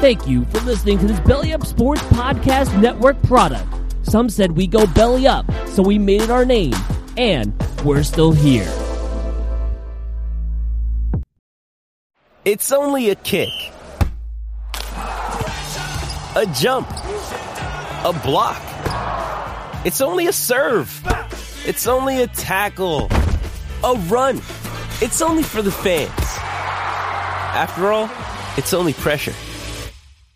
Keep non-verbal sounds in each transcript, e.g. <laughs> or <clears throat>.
Thank you for listening to this Belly Up Sports Podcast Network product. Some said we go belly up, so we made it our name, and we're still here. It's only a kick, a jump, a block. It's only a serve. It's only a tackle, a run. It's only for the fans. After all, it's only pressure.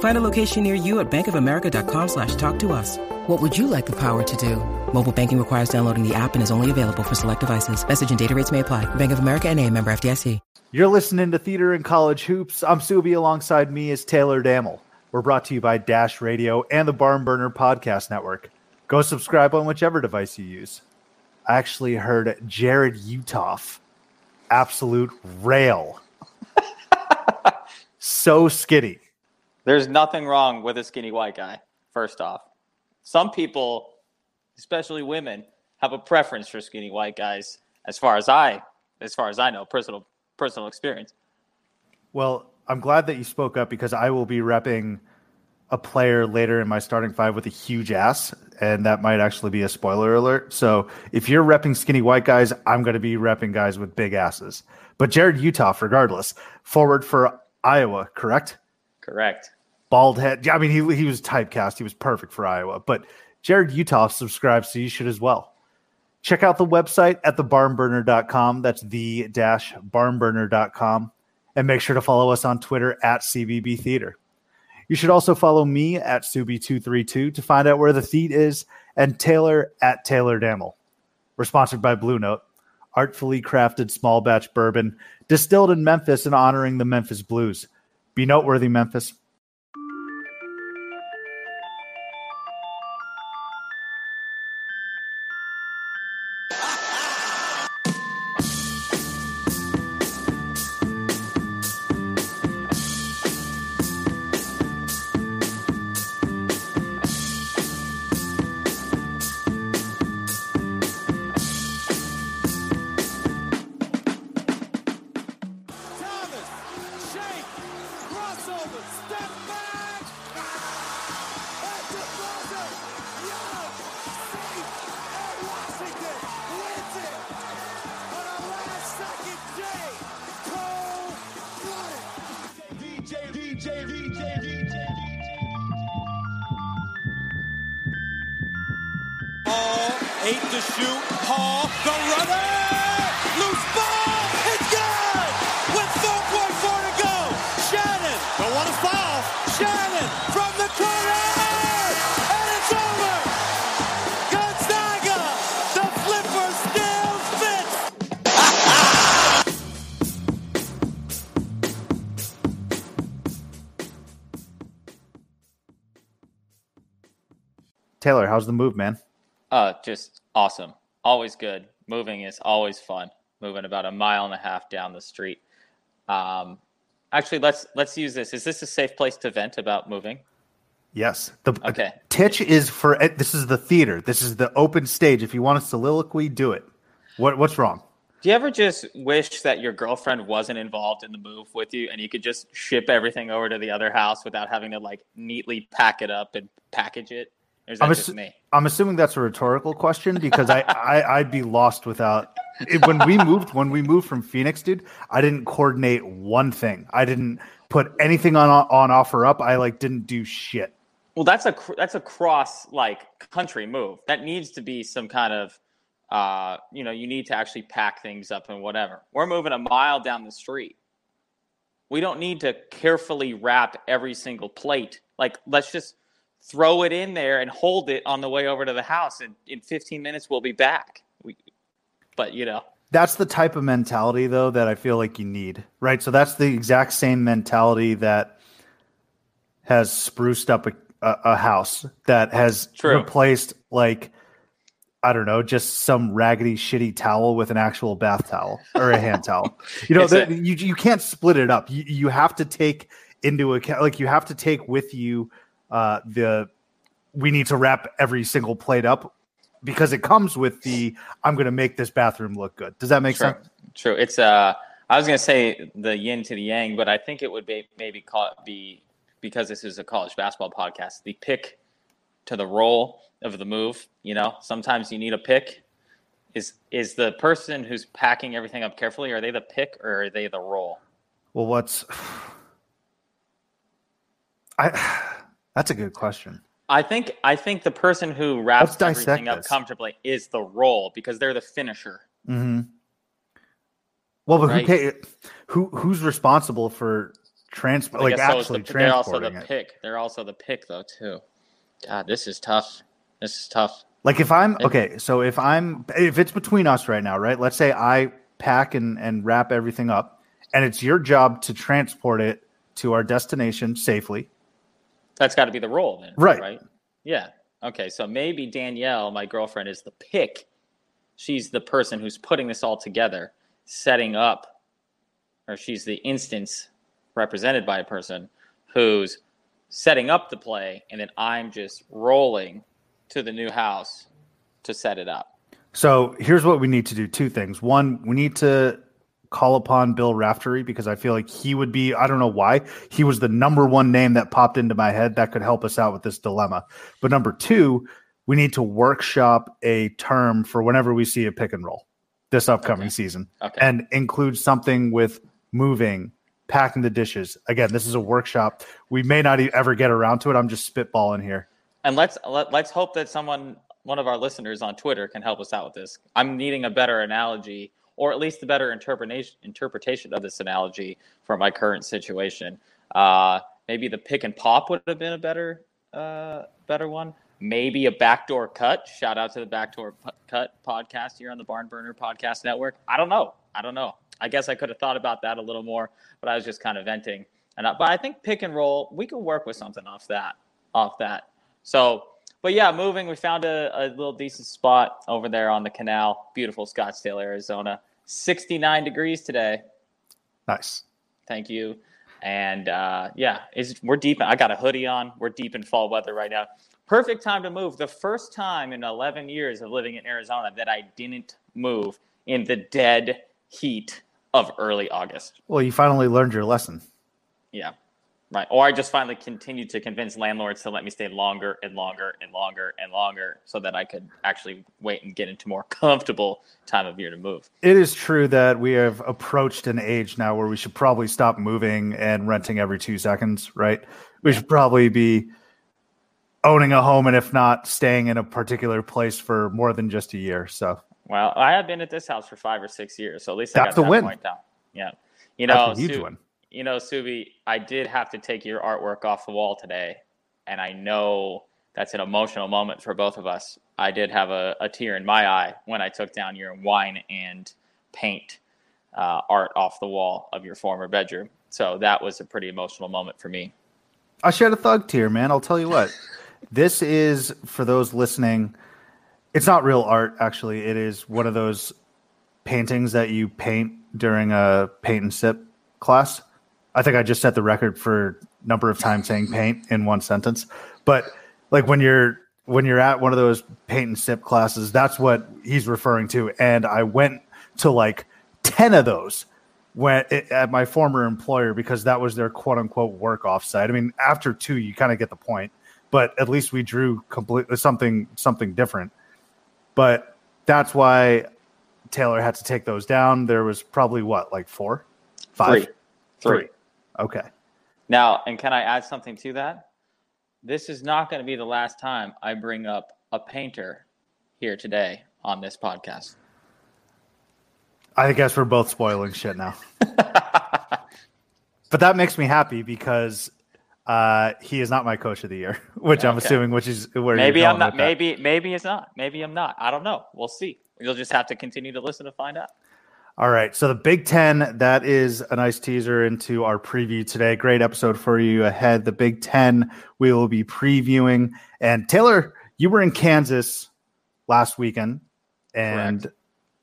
Find a location near you at bankofamerica.com slash talk to us. What would you like the power to do? Mobile banking requires downloading the app and is only available for select devices. Message and data rates may apply. Bank of America and a member FDIC. You're listening to Theater In College Hoops. I'm Subbi. Alongside me is Taylor Dammel. We're brought to you by Dash Radio and the Barn Burner Podcast Network. Go subscribe on whichever device you use. I actually heard Jarrod Uthoff, absolute rail. <laughs> so skinny. There's nothing wrong with a skinny white guy, first off. Some people, especially women, have a preference for skinny white guys as far as I as far as I know, personal personal experience. Well, I'm glad that you spoke up because I will be repping a player later in my starting five with a huge ass, and that might actually be a spoiler alert. So if you're repping skinny white guys, I'm going to be repping guys with big asses. But Jarrod Uthoff, regardless, forward for Iowa, correct? Correct. Bald head. I mean, he he was typecast. He was perfect for Iowa. But Jarrod Uthoff subscribes, so you should as well. Check out the website at thebarnburner.com. That's the dash barnburner.com. And make sure to follow us on Twitter at CBB Theater. You should also follow me at Subi232 to find out where the theat is, and Taylor at Taylor Dammel. We're sponsored by Blue Note, artfully crafted small batch bourbon distilled in Memphis and honoring the Memphis Blues. Be noteworthy, Memphis. Taylor, how's the move, man? Uh, just awesome. Always good. Moving is always fun. Moving about a mile and a half down the street. Um, actually, let's let's use this. Is this a safe place to vent about moving? Yes. The Okay. Titch is for eh, this is the theater. This is the open stage. If you want a soliloquy, do it. What what's wrong? Do you ever just wish that your girlfriend wasn't involved in the move with you, and you could just ship everything over to the other house without having to like neatly pack it up and package it? Is that I'm, just me? I'm assuming that's a rhetorical question because I, I I'd be lost without it- when we moved when we moved from Phoenix, dude. I didn't coordinate one thing. I didn't put anything on on offer up. I like didn't do shit. Well, that's a cr- that's a cross like country move. That needs to be some kind of uh, you know, you need to actually pack things up and whatever. We're moving a mile down the street. We don't need to carefully wrap every single plate. Like, let's just throw it in there and hold it on the way over to the house, and in 15 minutes we'll be back. We, but you know, That's the type of mentality though that I feel like you need, right? So that's the exact same mentality that has spruced up a, a house that has True. replaced like I don't know, just some raggedy, shitty towel with an actual bath towel or a hand towel. You know, <laughs> the, a- you you can't split it up. You you have to take into account, like you have to take with you uh, the we need to wrap every single plate up because it comes with the I'm going to make this bathroom look good. Does that make True. sense? True. It's uh I was gonna say the yin to the yang, but I think it would be maybe call it be because this is a college basketball podcast, the pick to the roll of the move. You know, sometimes you need a pick. Is is the person who's packing everything up carefully, are they the pick or are they the roll? Well, what's <sighs> I? That's a good question. I think I think the person who wraps everything up this. comfortably is the roll because they're the finisher. hmm Well, but Right. who who who's responsible for transport? Like guess so actually the, they're also the it? pick. They're also the pick though too. God, this is tough. This is tough. Like if I'm okay, so if I'm if it's between us right now, right? Let's say I pack and and wrap everything up, and it's your job to transport it to our destination safely. That's got to be the roll then, Right. Right. Yeah. Okay. So maybe Danielle, my girlfriend, is the pick. She's the person who's putting this all together, setting up, or she's the instance represented by a person who's setting up the play, and then I'm just rolling to the new house to set it up. So here's what we need to do: two things. One, we need to call upon Bill Raftery because I feel like he would be. I don't know why he was the number one name that popped into my head that could help us out with this dilemma. But number two, we need to workshop a term for whenever we see a pick and roll this upcoming Okay. season, Okay. and include something with moving. Packing the dishes. Again, this is a workshop. We may not ever get around to it. I'm just spitballing here. And let's let, let's hope that someone, one of our listeners on Twitter, can help us out with this. I'm needing a better analogy, or at least the better interpretation interpretation of this analogy for my current situation. Uh, maybe the pick and pop would have been a better uh, better one. Maybe a backdoor cut. Shout out to the backdoor P- cut podcast here on the Barn Burner Podcast Network. I don't know. I don't know. I guess I could have thought about that a little more, but I was just kind of venting. And I, but I think pick and roll, we can work with something off that. Off that. So, but yeah, moving. We found a, a little decent spot over there on the canal. Beautiful Scottsdale, Arizona. 69 degrees today. Nice. Thank you. And uh, yeah, it's, we're deep. I got a hoodie on. We're deep in fall weather right now. Perfect time to move. The first time in 11 years of living in Arizona that I didn't move in the dead heat of early August. Well, you finally learned your lesson. Yeah. Right. Or I just finally continued to convince landlords to let me stay longer and longer and longer and longer so that I could actually wait and get into more <laughs> comfortable time of year to move. It is true that we have approached an age now where we should probably stop moving and renting every two seconds, right? We should probably be owning a home and if not staying in a particular place for more than just a year. So Well, I have been at this house for five or six years, so at least That's I a got that win. point down. Yeah. You know, that's a huge Su- one. You know, Subbi, I did have to take your artwork off the wall today, and I know that's an emotional moment for both of us. I did have a, a tear in my eye when I took down your wine and paint uh, art off the wall of your former bedroom. So that was a pretty emotional moment for me. I shed a thug tear, man. I'll tell you what. <laughs> this is for those listening. It's not real art, actually. It is one of those paintings that you paint during a paint and sip class. I think I just set the record for number of times saying paint in one sentence. But like when you're when you're at one of those paint and sip classes, that's what he's referring to. And I went to like ten of those when at my former employer because that was their quote unquote work offsite. I mean, after two, you kind of get the point, but at least we drew completely something something different. But that's why Taylor had to take those down. There was probably what, like four, five, Three. Three. Okay. Now, and can I add something to that? This is not going to be the last time I bring up a painter here today on this podcast. I guess we're both spoiling shit now. <laughs> but that makes me happy because uh, he is not my coach of the year, <laughs> which I'm assuming, which is where maybe I'm not. with that. Maybe maybe it's not. Maybe I'm not. I don't know. We'll see. You'll just have to continue to listen to find out. All right. So the Big Ten, that is a nice teaser into our preview today. Great episode for you ahead. The Big Ten we will be previewing. And Taylor, you were in Kansas last weekend, and Correct.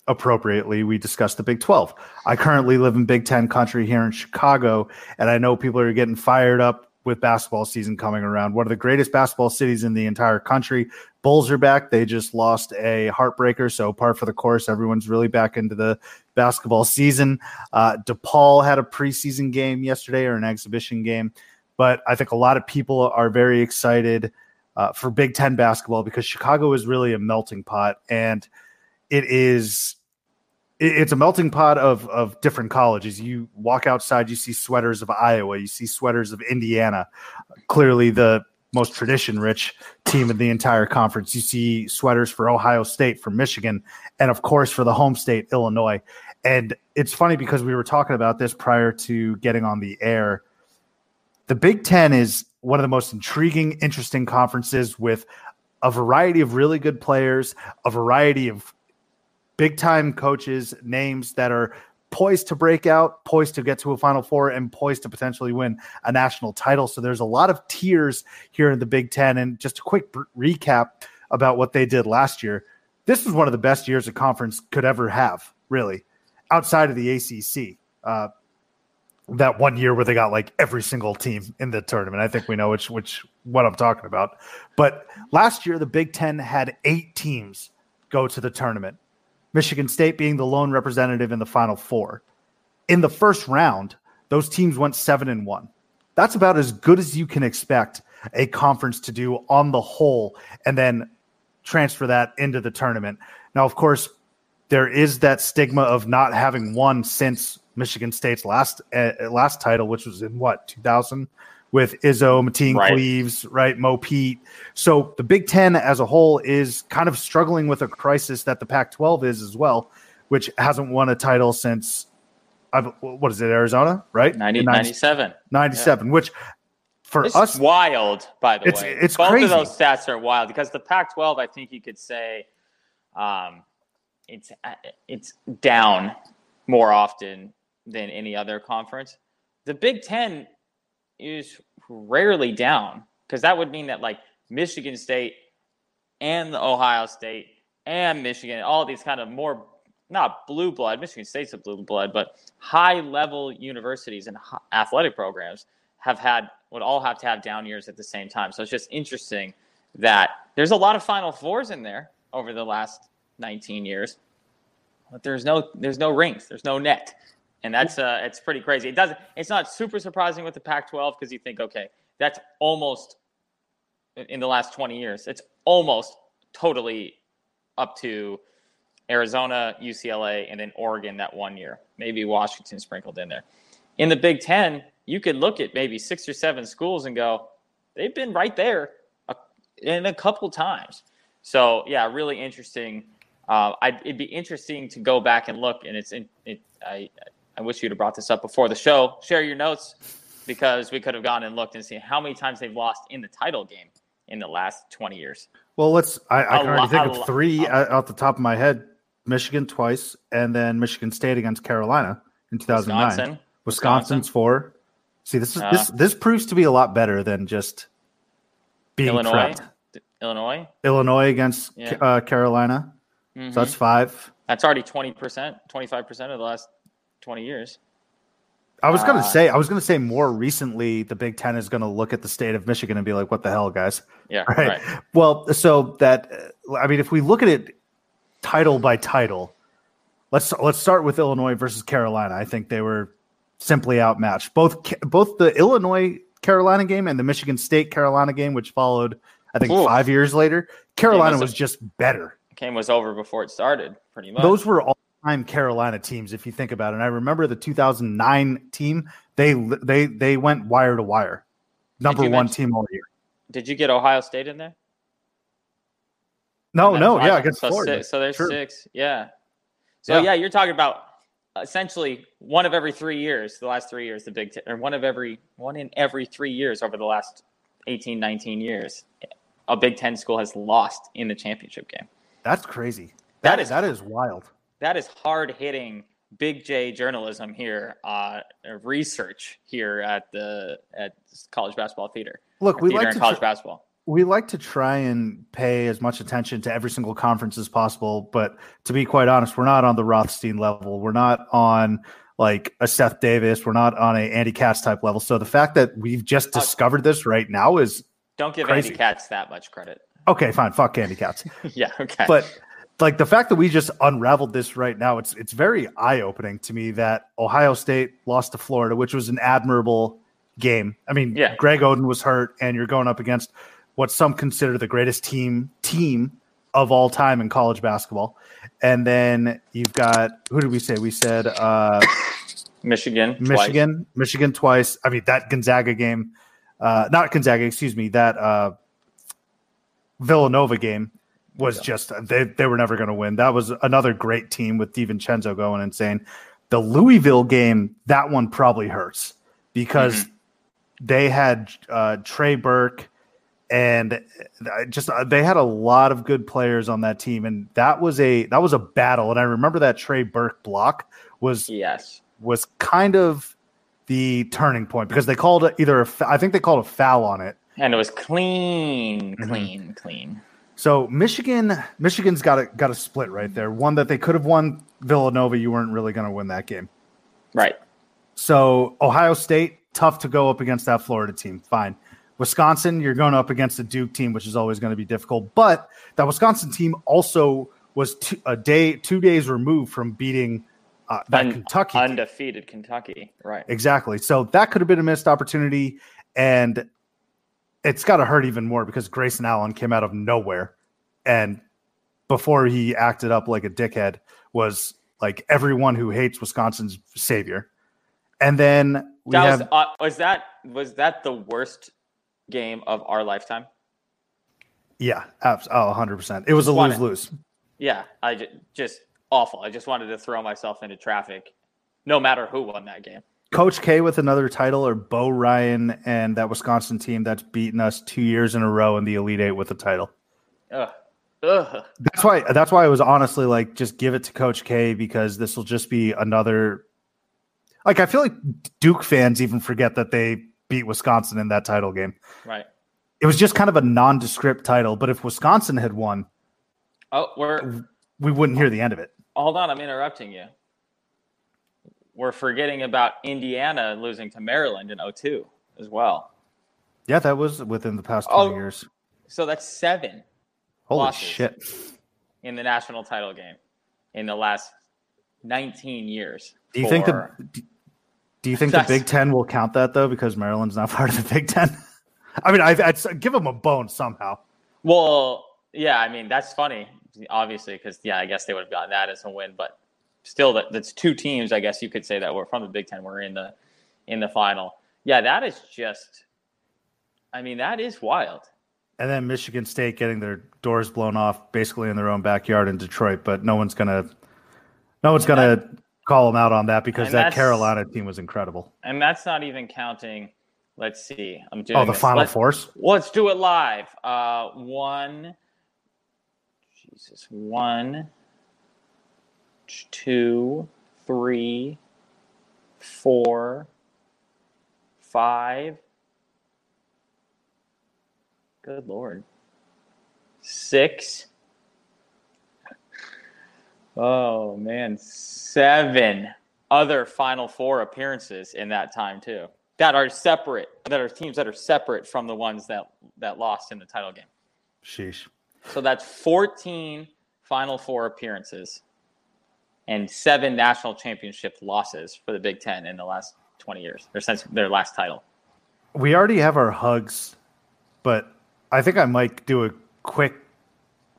appropriately, we discussed the Big 12. I currently live in Big Ten country here in Chicago, and I know people are getting fired up with basketball season coming around. One of the greatest basketball cities in the entire country. Bulls are back. They just lost a heartbreaker, so par for the course. Everyone's really back into the basketball <laughs> season. Uh, DePaul had a preseason game yesterday or an exhibition game, but I think a lot of people are very excited uh, for Big Ten basketball because Chicago is really a melting pot, and it is it's a melting pot of of different colleges. You walk outside, you see sweaters of Iowa, you see sweaters of Indiana, clearly the most tradition rich team in the entire conference. You see sweaters for Ohio State, for Michigan, and of course for the home state, Illinois. And it's funny because we were talking about this prior to getting on the air. The Big Ten is one of the most intriguing, interesting conferences with a variety of really good players, a variety of big time coaches, names that are poised to break out, poised to get to a Final Four, and poised to potentially win a national title. So there's a lot of tiers here in the Big Ten. And just a quick recap about what they did last year. This was one of the best years a conference could ever have, really, outside of the ACC. Uh, that one year where they got like every single team in the tournament. I think we know which which what I'm talking about. But last year the Big 10 had 8 teams go to the tournament. Michigan State being the lone representative in the final 4. In the first round, those teams went 7 and 1. That's about as good as you can expect a conference to do on the whole and then transfer that into the tournament. Now, of course, there is that stigma of not having won since Michigan State's last uh, last title, which was in what 2000 with Izzo, Mateen Right. Cleaves, right, Mo Pete. So the Big Ten as a whole is kind of struggling with a crisis that the Pac-12 is as well, which hasn't won a title since I've, what is it, Arizona, right? 90, In 97. 97, which for It's us, wild, by the It's- way. it's Both crazy. of those stats are wild because the Pac-12, I think you could say, um, it's it's down more often than any other conference. The Big Ten is rarely down because that would mean that like Michigan State and the Ohio State and Michigan, all these kind of more not blue blood. Michigan State's a blue blood, but high level universities and athletic programs have had would all have to have down years at the same time. So it's just interesting that there's a lot of Final Fours in there over the last 19 years, but there's no there's no rings, there's no net, and that's uh it's pretty crazy. It doesn't it's not super surprising with the Pac-12 because you think okay that's almost in- the last 20 years it's almost totally up to Arizona, UCLA, and then Oregon that one year. Maybe Washington sprinkled in there. In the Big Ten, you could look at maybe six or seven schools and go, they've been right there in a couple times. So yeah, really interesting. Uh, it'd be interesting to go back and look, and it's in, it, I I wish you'd have brought this up before the show. Share your notes because we could have gone and looked and seen how many times they've lost in the title game in the last 20 years. well, let's—I can already think of three out out the top of my head: Michigan twice, and then Michigan State against Carolina in 2009. Wisconsin. Wisconsin's four. See, this is Uh, this this proves to be a lot better than just being Illinois. correct. Illinois. Illinois against Yeah. uh, Carolina, Mhm. so that's five. That's already 20%, 25% of the last 20 years. I was gonna Uh, say, I was gonna say more recently, the Big Ten is gonna look at the state of Michigan and be like, "What the hell, guys?" Yeah, <laughs> Right. right. Well, so that I mean, if we look at it title by title, let's let's start with Illinois versus Carolina. I think they were simply outmatched. Both both the Illinois Carolina game and the Michigan State Carolina game, which followed, I think, Ooh. five years later. Carolina was was just better. Game was over before it started, pretty much. Those were all time Carolina teams, if you think about it. And I remember the 2009 team; they they they went wire to wire, number one mention- team all year. Did you get Ohio State in there? No, no, yeah, against so Florida. Six, so there's Sure. six. Yeah. So Yeah. yeah. you're talking about essentially one of every three years, the last three years, the Big Ten, or one of every one in every three years over the last 18, 19 years, a Big Ten school has lost in the championship game. That's crazy. That That is that is wild. That is hard hitting big J journalism here, uh, research here at the at college basketball theater. Look, we theater like to college tr- basketball. we like to try and pay as much attention to every single conference as possible. But to be quite honest, we're not on the Rothstein level. We're not on like a Seth Davis. We're not on a Andy Katz type level. So the fact that we've just Uh, discovered this right now is Don't give crazy. Andy Katz that much credit. okay. Fine, fuck Andy Katz. <laughs> yeah, okay. but like the fact that we just unraveled this right now, it's it's very eye opening to me that Ohio State lost to Florida, which was an admirable game. I mean, Yeah. Greg Oden was hurt, and you're going up against what some consider the greatest team team of all time in college basketball. And then you've got who did we say? We said uh, <coughs> Michigan, twice. Michigan, Michigan twice. I mean that Gonzaga game, uh, not Gonzaga, excuse me, that uh, Villanova game was just they they were never going to win. That was another great team with DiVincenzo going insane. The Louisville game, that one probably hurts because they had uh, Trey Burke and just uh, they had a lot of good players on that team, and that was a that was a battle. And I remember that Trey Burke block was Yes. was kind of the turning point because they called it either a I think they called a foul on it. And it was clean, Mm-hmm. clean, clean. So Michigan Michigan's got a got a split right there. One that they could have won Villanova, you weren't really going to win that game. Right. So Ohio State tough to go up against that Florida team. Fine. Wisconsin, you're going up against a Duke team, which is always going to be difficult. But that Wisconsin team also was two, a day, two days removed from beating uh, that Un- Kentucky team. Undefeated Kentucky. Right. Exactly. So that could have been a missed opportunity. And it's got to hurt even more because Grayson Allen came out of nowhere. And before he acted up like a dickhead, was like everyone who hates Wisconsin's savior. And then we That have was, uh, was that was that the worst game of our lifetime? Yeah, abs- oh, 100%. It was a lose lose. Yeah, I just, just awful. I just wanted to throw myself into traffic, no matter who won that game. Coach K with another title, or Bo Ryan and that Wisconsin team that's beaten us two years in a row in the Elite Eight with a title. Ugh. Ugh. That's why. That's why I was honestly like, just give it to Coach K because this will just be another. Like I feel like Duke fans even forget that they beat Wisconsin in that title game. Right. It was just kind of a nondescript title, but if Wisconsin had won, Oh, we're we wouldn't hear the end of it. hold on. I'm interrupting you. We're forgetting about Indiana losing to Maryland in 02 as well. Yeah, that was within the past twenty Oh. years. So that's seven Holy losses. shit! in the national title game in the last 19 years. Do you think the do- you think the Big Ten will count that though because Maryland's not <laughs> part of the Big Ten? I mean, I'd, I'd give them a bone somehow. Well, yeah, I mean that's funny, obviously, because yeah, I guess they would have gotten that as a win, but still, that that's two teams. I guess you could say that were from the Big Ten. Were in the in the final. Yeah, that is just. I mean, that is wild. And then Michigan State getting their doors blown off basically in their own backyard in Detroit, but no one's gonna no one's gonna call them out on that because that Carolina team was incredible. And that's not even counting. Let's see. I'm doing. Oh, the this. Final Let's- Fours. Let's do it live. Uh, one. Jesus. One. Two. Three. Four. Five. Good lord. Six. Oh man, seven other Final Four appearances in that time too. That are separate. That are teams that are separate from the ones that that lost in the title game. Sheesh. So that's 14 Final Four appearances and seven national championship losses for the Big Ten in the last 20 years, or since their last title. We already have our hugs, but I think I might do a quick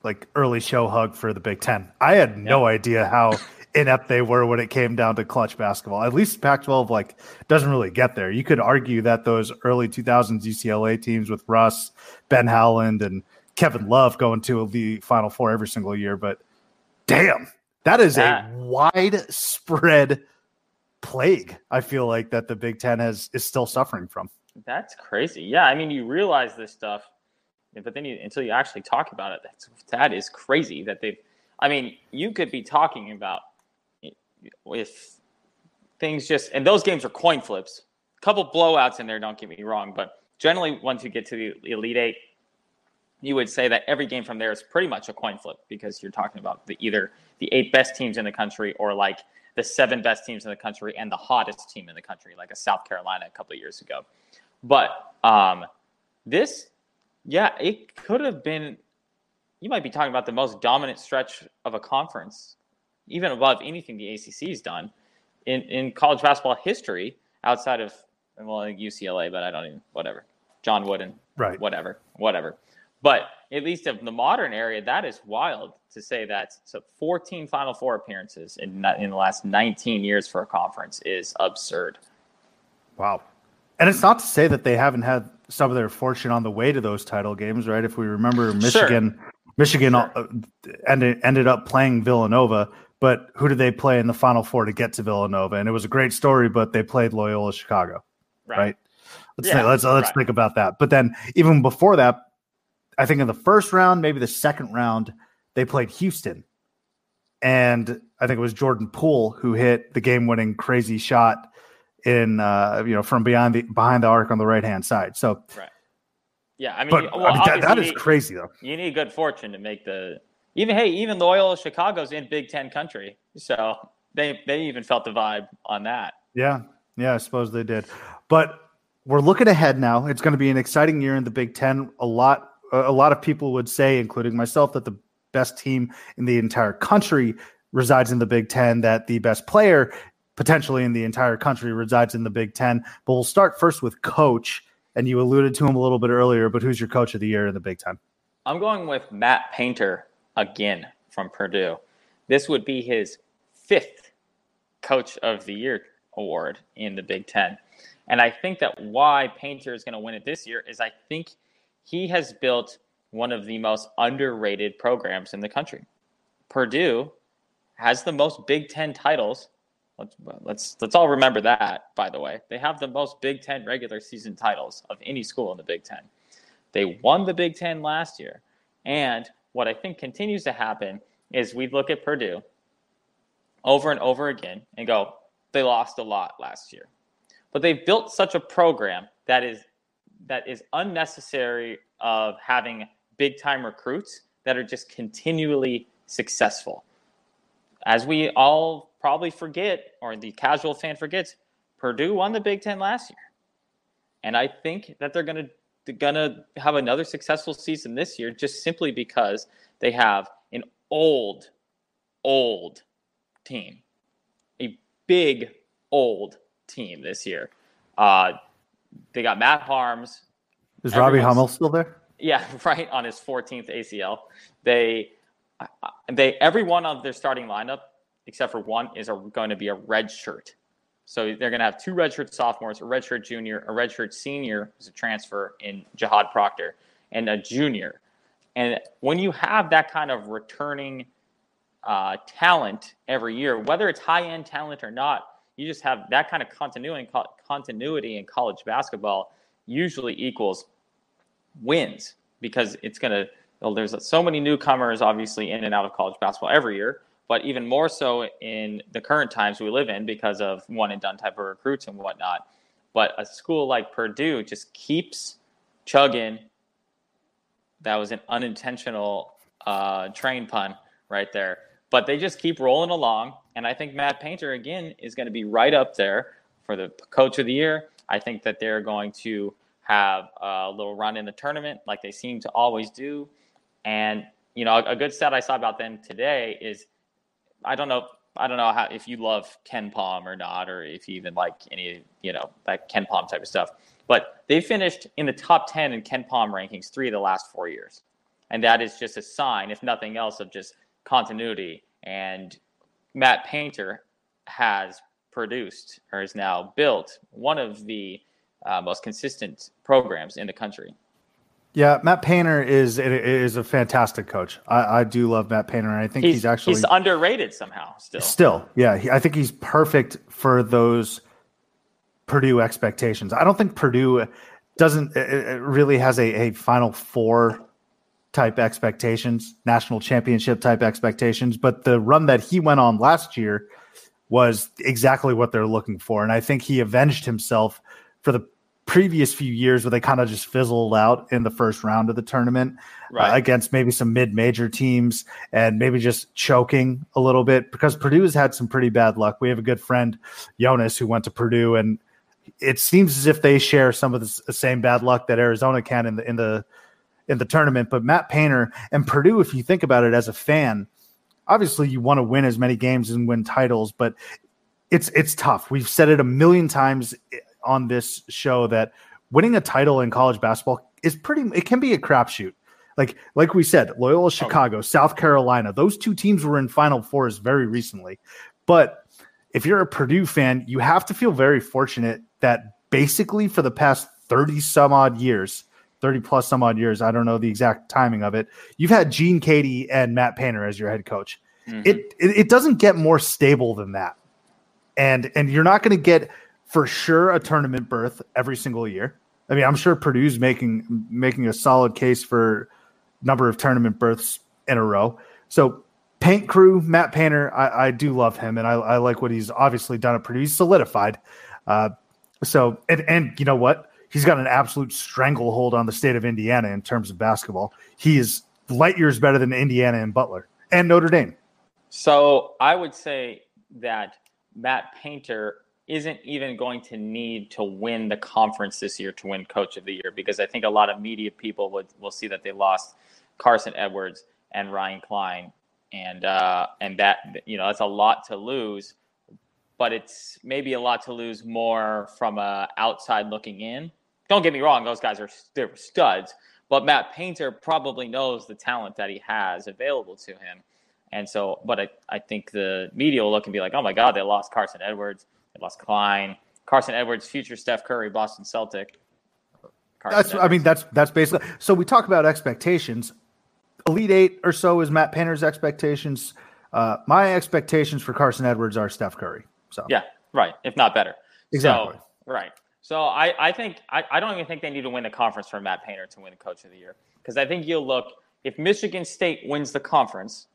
like early show hug for the Big Ten. I had no idea how <laughs> inept they were when it came down to clutch basketball. At least Pac-12 like doesn't really get there. You could argue that those early 2000s UCLA teams with Russ, Ben Howland, and Kevin Love going to the Final Four every single year, but damn, that is That- a widespread plague. I feel like that the Big Ten has is still suffering from. That's crazy. Yeah, I mean, you realize this stuff, but then you until you actually talk about it, that's that is crazy that they've. I mean, you could be talking about if things just and those games are coin flips. A couple blowouts in there, don't get me wrong, but generally once you get to the Elite Eight, you would say that every game from there is pretty much a coin flip because you're talking about the either the eight best teams in the country or like the seven best teams in the country and the hottest team in the country, like a South Carolina a couple of years ago. But um, this, yeah, it could have been. You might be talking about the most dominant stretch of a conference, even above anything the ACC has done in, in college basketball history, outside of well UCLA, but I don't even whatever. John Wooden, Right. Whatever, whatever. But at least of the modern area, that is wild to say that. So 14 Final Four appearances in in the last 19 years for a conference is absurd. Wow. And it's not to say that they haven't had some of their fortune on the way to those title games, right? If we remember Michigan, Michigan Sure. uh, ended ended up playing Villanova, but who did they play in the Final Four to get to Villanova? And it was a great story, but they played Loyola Chicago, right? Let's Yeah, think, let's let's right. think about that. But then even before that, I think in the first round, maybe the second round, they played Houston, and I think it was Jordan Poole who hit the game-winning crazy shot in uh, you know from behind the behind the arc on the right hand side. So, right. Yeah, I mean, but you- I mean, that, that is need- crazy though. You need good fortune to make the even. Hey, even Loyola Chicago's in Big Ten country, so they they even felt the vibe on that. Yeah, yeah, I suppose they did. But we're looking ahead now. It's going to be an exciting year in the Big Ten. A lot, a lot of people would say, including myself, that the best team in the entire country resides in the Big Ten. That the best player potentially in the entire country resides in the Big Ten. But we'll start first with coach. And you alluded to him a little bit earlier, but who's your coach of the year in the Big Ten? I'm going with Matt Painter again from Purdue. This would be his fifth Coach of the Year award in the Big Ten. And I think that why Painter is going to win it this year is I think he has built one of the most underrated programs in the country. Purdue has the most Big Ten titles. Let's let's let's all remember that. By the way, they have the most Big Ten regular season titles of any school in the Big Ten. They won the Big Ten last year, and what I think continues to happen is we look at Purdue over and over again and go, they lost a lot last year, but they've built such a program that is that is unnecessary of having big time recruits that are just continually successful. As we all probably forget, or the casual fan forgets, Purdue won the Big Ten last year, and I think that they're gonna gonna have another successful season this year, just simply because they have an old, old team, a big old team this year. Uh, they got Matt Haarms, Is Robbie Hummel still there? yeah, <laughs> right on his 14th ACL. They they every one of their starting lineup except for one is a, going to be a red shirt. So they're going to have two redshirt sophomores, a redshirt junior, a redshirt senior who's a transfer in Jahaad Proctor, and a junior. And when you have that kind of returning uh, talent every year, whether it's high end talent or not, you just have that kind of continuity. Continuity in college basketball usually equals wins because it's going to. Well, there's so many newcomers, obviously, in and out of college basketball every year, but even more so in the current times we live in because of one and done type of recruits and whatnot. But a school like Purdue just keeps chugging. That was an unintentional uh, train pun right there. But they just keep rolling along. And I think Matt Painter, again, is going to be right up there for the coach of the year. I think that they're going to have a little run in the tournament like they seem to always do. And, you know, a, good stat I saw about them today is I don't know. I don't know how if you love KenPom or not, or if you even like any, you know, that KenPom type of stuff. But they finished in the top 10 in KenPom rankings three of the last four years. And that is just a sign, if nothing else, of just continuity. And Matt Painter has produced or is now built one of the uh, most consistent programs in the country. Yeah, Matt Painter is is a fantastic coach. I, I do love Matt Painter, and I think he's, actually he's underrated somehow still. Still, yeah, he, I think he's perfect for those Purdue expectations. I don't think Purdue doesn't really has a, a Final Four type expectations, national championship type expectations, but the run that he went on last year, was exactly what they're looking for. And I think he avenged himself for the previous few years where they kind of just fizzled out in the first round of the tournament Right. uh, against maybe some mid-major teams and maybe just choking a little bit because Purdue has had some pretty bad luck. We have a good friend Jonas who went to Purdue and it seems as if they share some of the the same bad luck that Arizona can in the in the in the tournament. But Matt Painter and Purdue, if you think about it as a fan, obviously you want to win as many games and win titles, but it's it's tough. We've said it a million times eh, on this show that winning a title in college basketball is pretty. It can be a crapshoot. Like like we said, Loyola oh. Chicago, South Carolina, those two teams were in Final Fours very recently. But if you're a Purdue fan, you have to feel very fortunate that basically for the past 30 some odd years, 30 plus some odd years, I don't know the exact timing of it, you've had Gene Keady and Matt Painter as your head coach. It, it it doesn't get more stable than that. And and you're not going to get for sure a tournament berth every single year. I mean, I'm sure Purdue's making making a solid case for number of tournament berths in a row. So paint crew, Matt Painter, I, I do love him, and I, I like what he's obviously done at Purdue. He's solidified. Uh, so and and you know what? He's got an absolute stranglehold on the state of Indiana in terms of basketball. He is light years better than Indiana and Butler and Notre Dame. So I would say that Matt Painter isn't even going to need to win the conference this year to win Coach of the Year because I think a lot of media people would will see that they lost Carson Edwards and Ryan Cline, and uh, and that you know that's a lot to lose, but it's maybe a lot to lose more from a outside looking in. Don't get me wrong; those guys are they're studs, but Matt Painter probably knows the talent that he has available to him. And so, but I, I think the media will look and be like, oh my God, they lost Carson Edwards. They lost Cline. Carson Edwards, future Steph Curry, Boston Celtic. Carson That's I mean that's that's basically so we talk about expectations. Elite eight or so is Matt Painter's expectations. Uh, my expectations for Carson Edwards are Steph Curry. So yeah, right. If not better. Exactly. So, right. So I, I think, I, I don't even think they need to win the conference for Matt Painter to win the coach of the year. Because I think you'll look, if Michigan State wins the conference,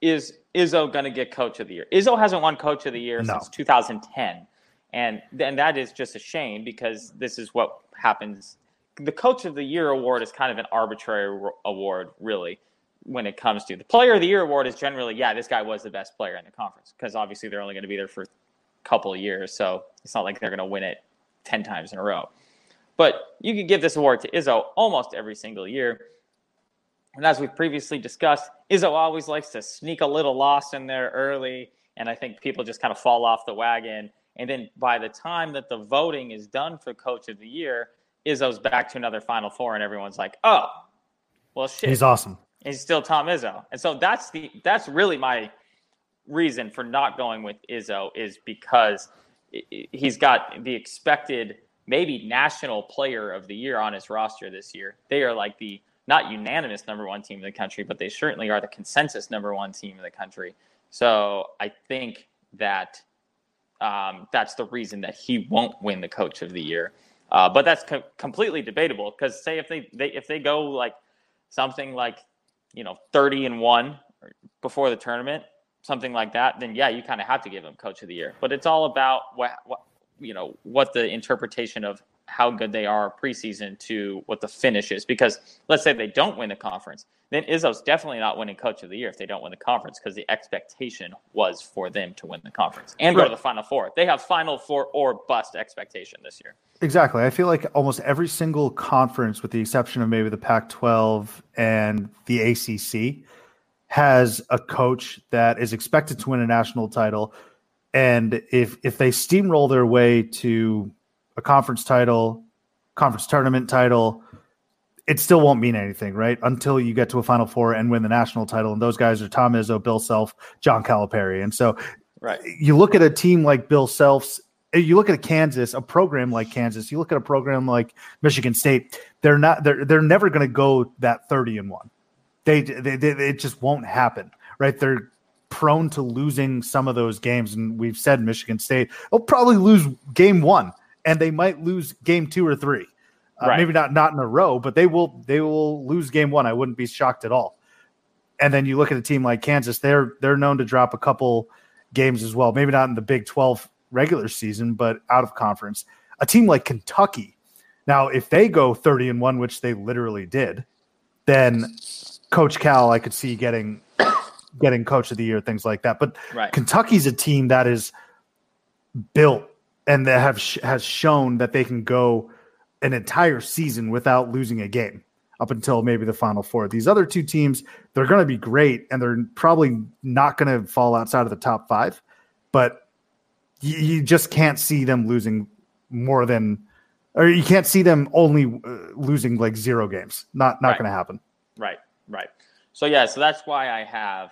is Izzo going to get coach of the year? Izzo hasn't won coach of the year No. since 2010. And then that is just a shame because this is what happens. The coach of the year award is kind of an arbitrary award, really, when it comes to the player of the year award is generally, yeah, this guy was the best player in the conference because obviously they're only going to be there for a couple of years. So it's not like they're going to win it 10 times in a row. But you could give this award to Izzo almost every single year. And as we've previously discussed, Izzo always likes to sneak a little loss in there early. And I think people just kind of fall off the wagon. And then by the time that the voting is done for coach of the year, Izzo's back to another Final Four, and everyone's like, oh, well, shit. he's awesome. He's still Tom Izzo. And so that's the that's really my reason for not going with Izzo is because he's got the expected maybe national player of the year on his roster this year. They are like the not unanimous number one team in the country, but they certainly are the consensus number one team in the country. So I think that um, that's the reason that he won't win the coach of the year. Uh, but that's co- completely debatable because say if they, they if they go like something like you know 30 and 1 before the tournament something like that then yeah you kind of have to give him coach of the year. But it's all about what, what you know what the interpretation of how good they are preseason to what the finish is because let's say they don't win the conference then Izzo's definitely not winning coach of the year if they don't win the conference because the expectation was for them to win the conference and go to the final four they have final four or bust expectation this year Exactly. I feel like almost every single conference, with the exception of maybe the Pac 12 and the ACC, has a coach that is expected to win a national title. And if if they steamroll their way to a conference title, conference tournament title, it still won't mean anything, right? Until you get to a Final Four and win the national title. And those guys are Tom Izzo, Bill Self, John Calipari. And so right you look at a team like Bill Self's, you look at a Kansas, a program like Kansas, you look at a program like Michigan State, they're not they're they're never going to go that 30 and 1. They, they, they it just won't happen, right? They're prone to losing some of those games and we've said Michigan State will probably lose game 1 and they might lose game 2 or 3. Uh, Right. maybe not not in a row, but they will they will lose game 1. I wouldn't be shocked at all. And then you look at a team like Kansas, they're they're known to drop a couple games as well. Maybe not in the Big 12 regular season, but out of conference. A team like Kentucky. Now, if they go 30 and 1, which they literally did, then Coach Cal, I could see getting getting coach of the year, things like that. But Right. Kentucky's a team that is built and that have sh- has shown that they can go an entire season without losing a game up until maybe the final four. These other two teams, they're going to be great and they're probably not going to fall outside of the top five, but you, you just can't see them losing more than, or you can't see them only uh, losing like zero games. Not not Right. going to happen. Right, right. So yeah, so that's why I have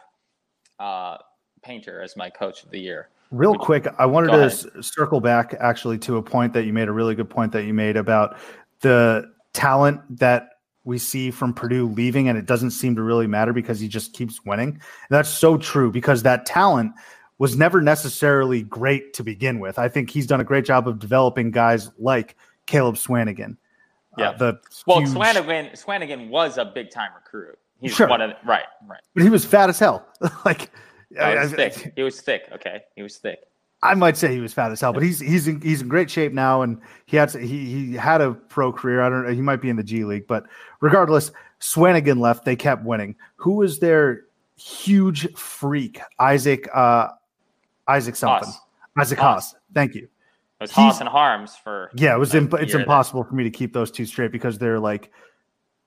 uh, Painter as my coach of the year. Real quick, I wanted to s- circle back actually to a point that you made, a really good point that you made about the talent that we see from Purdue leaving, and it doesn't seem to really matter because he just keeps winning. And that's so true because that talent was never necessarily great to begin with. I think he's done a great job of developing guys like Caleb Swanigan. Yeah. Uh, the Well, huge- Swanigan, Swanigan was a big time recruit. He's Sure. one of the, right, right. but he was fat as hell. <laughs> like, Oh, he was I- I- thick. <laughs> He was thick. Okay, he was thick. I might say he was fat as hell, but he's he's in, he's in great shape now, and he had he he had a pro career. I don't know. He might be in the G League, but regardless, Swanigan left. They kept winning. Who was their huge freak? Isaac uh, Isaac something. Haas. Isaac Haas. Haas. Thank you. It was He's- Haas and Haarms for Yeah, it was. Imp- it's year there. impossible for me to keep those two straight because they're like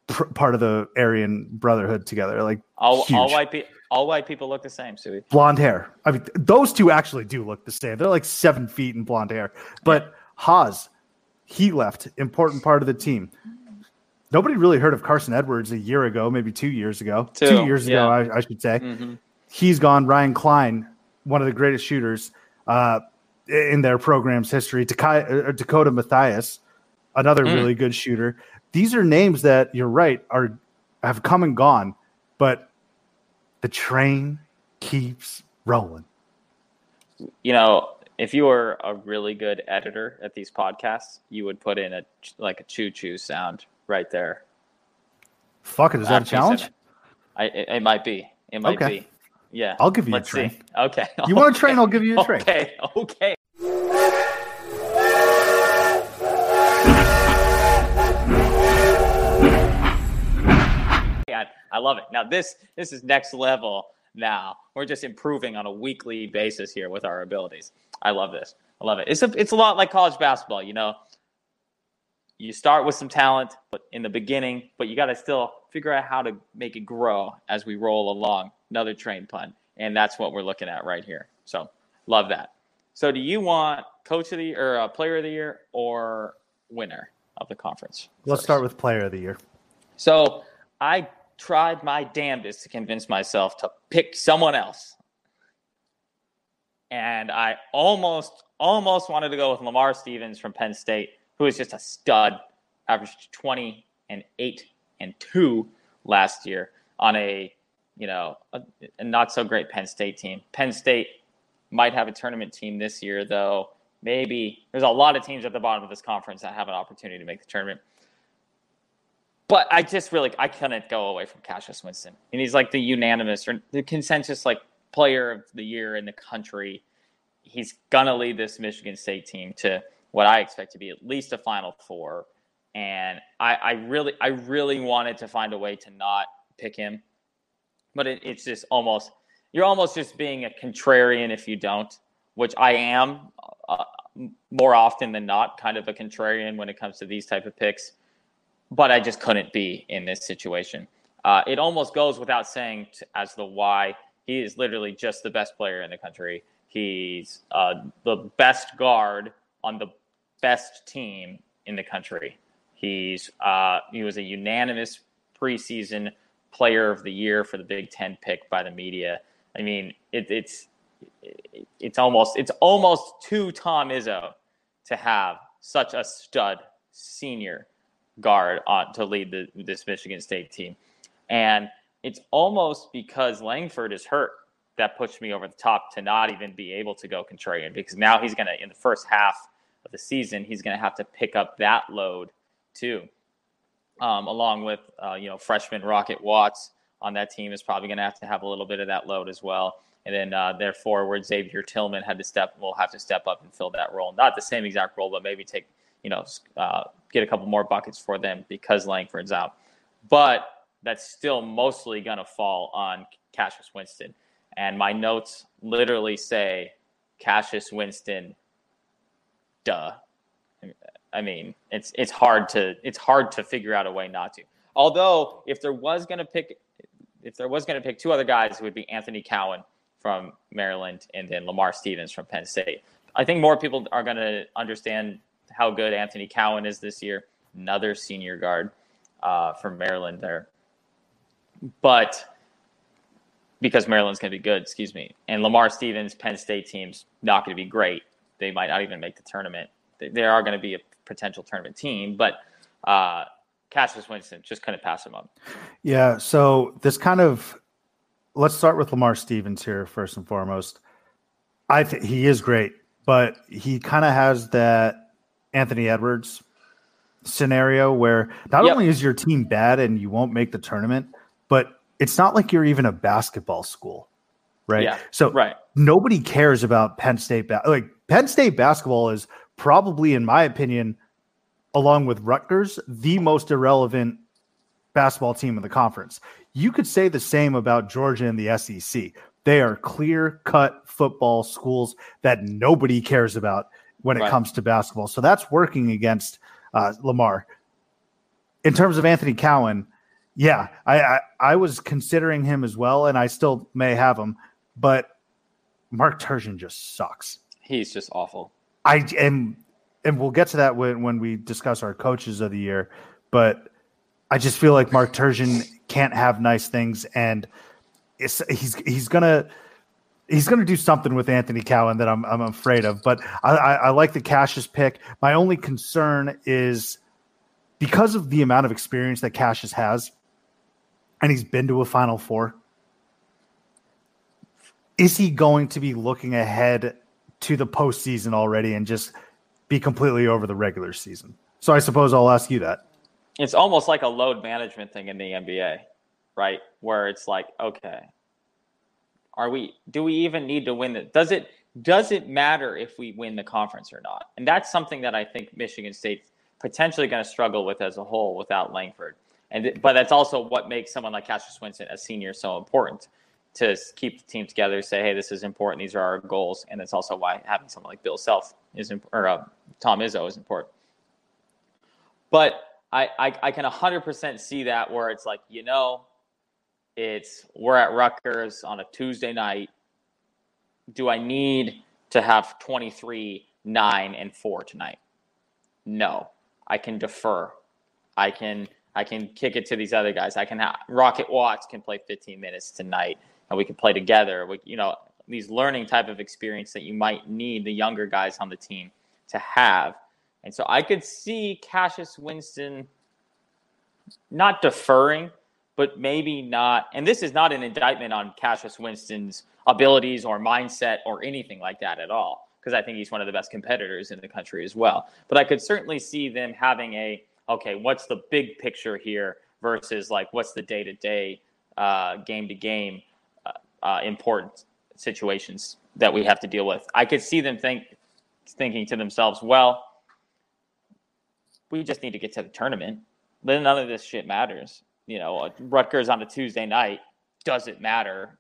pr- part of the Aryan Brotherhood together. Like All, all white people. All white people look the same, Suey. blonde hair. I mean, those two actually do look the same. They're like seven feet in blonde hair. But Haas, he left, important part of the team. Nobody really heard of Carson Edwards a year ago, maybe two years ago. Two, Two, years yeah. ago, I, I should say. Mhm. He's gone. Ryan Cline, one of the greatest shooters uh, in their program's history. Dakota, uh, Dakota Mathias, another Mm. really good shooter. These are names that you're right are have come and gone, but the train keeps rolling. You know, if you were a really good editor at these podcasts, you would put in a like a choo choo sound right there. Fuck it, is that a After you said challenge? it. I it, it might be. It might Okay. be. Yeah. I'll give you a Let's train. see. Okay. You want a train? <laughs> I'll give you a train. Okay. Okay. I love it. Now this this is next level. Now we're just improving on a weekly basis here with our abilities. I love this. I love it. It's a it's a lot like college basketball. You know, you start with some talent, but in the beginning, but you got to still figure out how to make it grow as we roll along. Another train pun, and that's what we're looking at right here. So love that. So do you want coach of the year or uh, player of the year or winner of the conference? Let's first? start with player of the year. So I tried my damnedest to convince myself to pick someone else. And I almost, almost wanted to go with Lamar Stevens from Penn State, who is just a stud, averaged 20 and 8 and 2 last year on a, you know, a, a not so great Penn State team. Penn State might have a tournament team this year, though. Maybe there's a lot of teams at the bottom of this conference that have an opportunity to make the tournament but I just really I couldn't go away from Cassius Winston, and he's like the unanimous or the consensus like player of the year in the country. He's gonna lead this Michigan State team to what I expect to be at least a Final Four, and I, I really I really wanted to find a way to not pick him, but it, it's just almost you're almost just being a contrarian if you don't, which I am uh, more often than not, kind of a contrarian when it comes to these type of picks but I just couldn't be in this situation. Uh, it almost goes without saying t- as the why. He is literally just the best player in the country. He's uh, the best guard on the best team in the country. He's uh, he was a unanimous preseason player of the year for the Big Ten pick by the media. I mean, it, it's it's almost it's almost too Tom Izzo to have such a stud senior guard on to lead the, this Michigan State team. And it's almost because Langford is hurt that pushed me over the top to not even be able to go contrarian because now he's going to, in the first half of the season, he's going to have to pick up that load too, um, along with, uh, you know, freshman Rocket Watts on that team is probably going to have to have a little bit of that load as well. And then uh, their forward Xavier Tillman had to step will have to step up and fill that role. Not the same exact role, but maybe take you know uh, get a couple more buckets for them because Langford's out. But that's still mostly going to fall on Cassius Winston. And my notes literally say Cassius Winston. Duh. I mean, it's it's hard to it's hard to figure out a way not to. Although, if there was going to pick, if there was going to pick two other guys, it would be Anthony Cowan from Maryland and then Lamar Stevens from Penn State. I think more people are going to understand how good Anthony Cowan is this year. Another senior guard uh, from Maryland there, but because Maryland's going to be good, excuse me, and Lamar Stevens, Penn State team's not going to be great. They might not even make the tournament. They, are going to be a potential tournament team, but uh, Cassius Winston just couldn't pass him up. Yeah. So this kind of let's start with Lamar Stevens here first and foremost. I think he is great, but he kind of has that Anthony Edwards scenario where not Yep. only is your team bad and you won't make the tournament, but it's not like you're even a basketball school, right? Yeah, So right. nobody cares about Penn State. Ba- like Penn State basketball is probably, in my opinion, along with Rutgers, the most irrelevant basketball team in the conference. You could say the same about Georgia and the SEC. They are clear cut football schools that nobody cares about when it Right. comes to basketball. So that's working against uh, Lamar. In terms of Anthony Cowan, yeah, I, I I was considering him as well, and I still may have him, but Mark Turgeon just sucks. He's just awful. I am, and we'll get to that when, when we discuss our coaches of the year. But I just feel like Mark Turgeon can't have nice things, and it's, he's he's gonna he's gonna do something with Anthony Cowan that I'm I'm afraid of. But I, I, I like the Cassius pick. My only concern is because of the amount of experience that Cassius has, and he's been to a Final Four. Is he going to be looking ahead to the postseason already and just be completely over the regular season? So I suppose I'll ask you that. It's almost like a load management thing in the NBA, right? Where it's like, okay, are we? Do we even need to win it? Does it? Does it matter if we win the conference or not? And that's something that I think Michigan State's potentially going to struggle with as a whole without Langford. And but that's also what makes someone like Cassius Winston, a senior, so important to keep the team together. Say, hey, this is important. These are our goals, and that's also why having someone like Bill Self is imp- or uh, Tom Izzo is important. But I, I, I can 100% see that where it's like, you know, it's we're at Rutgers on a Tuesday night. Do I need to have 23, 9, and 4 tonight? No. I can defer. I can I can kick it to these other guys. I can have Rocket Watts can play 15 minutes tonight and we can play together. We, you know, these learning type of experience that you might need the younger guys on the team to have. And so I could see Cassius Winston not deferring, but maybe not. And this is not an indictment on Cassius Winston's abilities or mindset or anything like that at all, because I think he's one of the best competitors in the country as well. But I could certainly see them having a okay, what's the big picture here versus like what's the day to day, game to game uh, important situations that we have to deal with. I could see them think thinking to themselves, well, we just need to get to the tournament. Then none of this shit matters. You know, uh, Rutgers on a Tuesday night doesn't matter.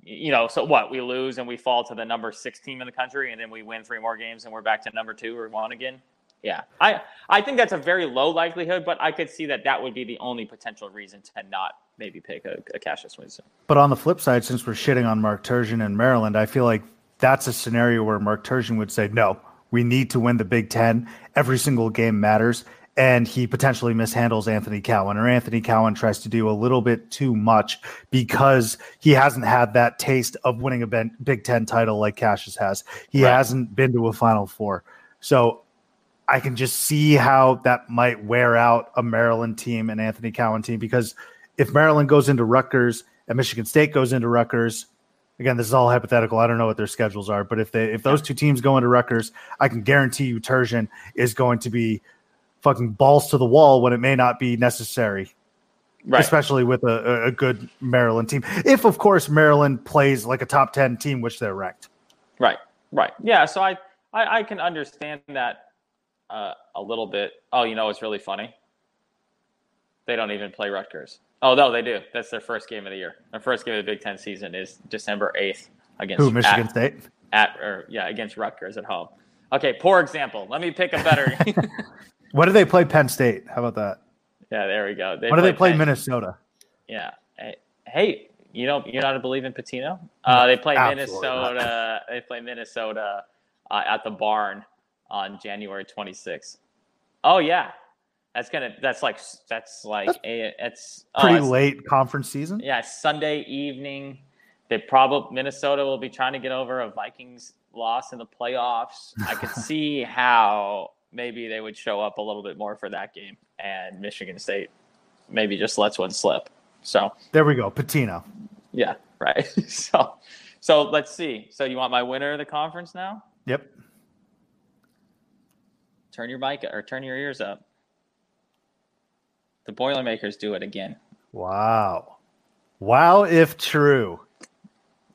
You know, so what? We lose and we fall to the number six team in the country, and then we win three more games and we're back to number two or one again. Yeah, I I think that's a very low likelihood, but I could see that that would be the only potential reason to not maybe pick a, a Cassius Winston. But on the flip side, since we're shitting on Mark Turgeon in Maryland, I feel like that's a scenario where Mark Turgeon would say, no, we need to win the Big Ten. Every single game matters. And he potentially mishandles Anthony Cowan, or Anthony Cowan tries to do a little bit too much because he hasn't had that taste of winning a Ben- Big Ten title like Cassius has. He Right. hasn't been to a Final Four. So I can just see how that might wear out a Maryland team and Anthony Cowan team because if Maryland goes into Rutgers and Michigan State goes into Rutgers, again, this is all hypothetical. I don't know what their schedules are, but if they if those two teams go into Rutgers, I can guarantee you Turgeon is going to be fucking balls to the wall when it may not be necessary. Right. especially with a, a good Maryland team. If, of course, Maryland plays like a top 10 team, which they're ranked. Right. Right. Yeah. So I I, I can understand that uh, a little bit. Oh, you know, it's really funny. They don't even play Rutgers. Oh no, they do. That's their first game of the year. Their first game of the Big Ten season is December eighth against Who, Michigan at, State? at or yeah against Rutgers at home. Okay, poor example. Let me pick a better. <laughs> <laughs> What do they play Penn State? How about that? yeah, there we go. What do they play Penn- Minnesota? Yeah. Hey, you know you're not a believe in Pitino? Uh, they play Absolutely Minnesota. They play Minnesota uh, at the barn on January 26th. Oh yeah, that's gonna. That's like that's like a. It's oh, Pretty it's- late conference season. Yeah, Sunday evening. They probably Minnesota will be trying to get over a Vikings loss in the playoffs. I could <laughs> see how maybe they would show up a little bit more for that game, and Michigan State maybe just lets one slip. So There we go. Pitino. yeah, <laughs> right. so, so let's see. So you want my winner of the conference now? Yep. Turn your mic or turn your ears up. The Boilermakers do it again, Wow. Wow, if true.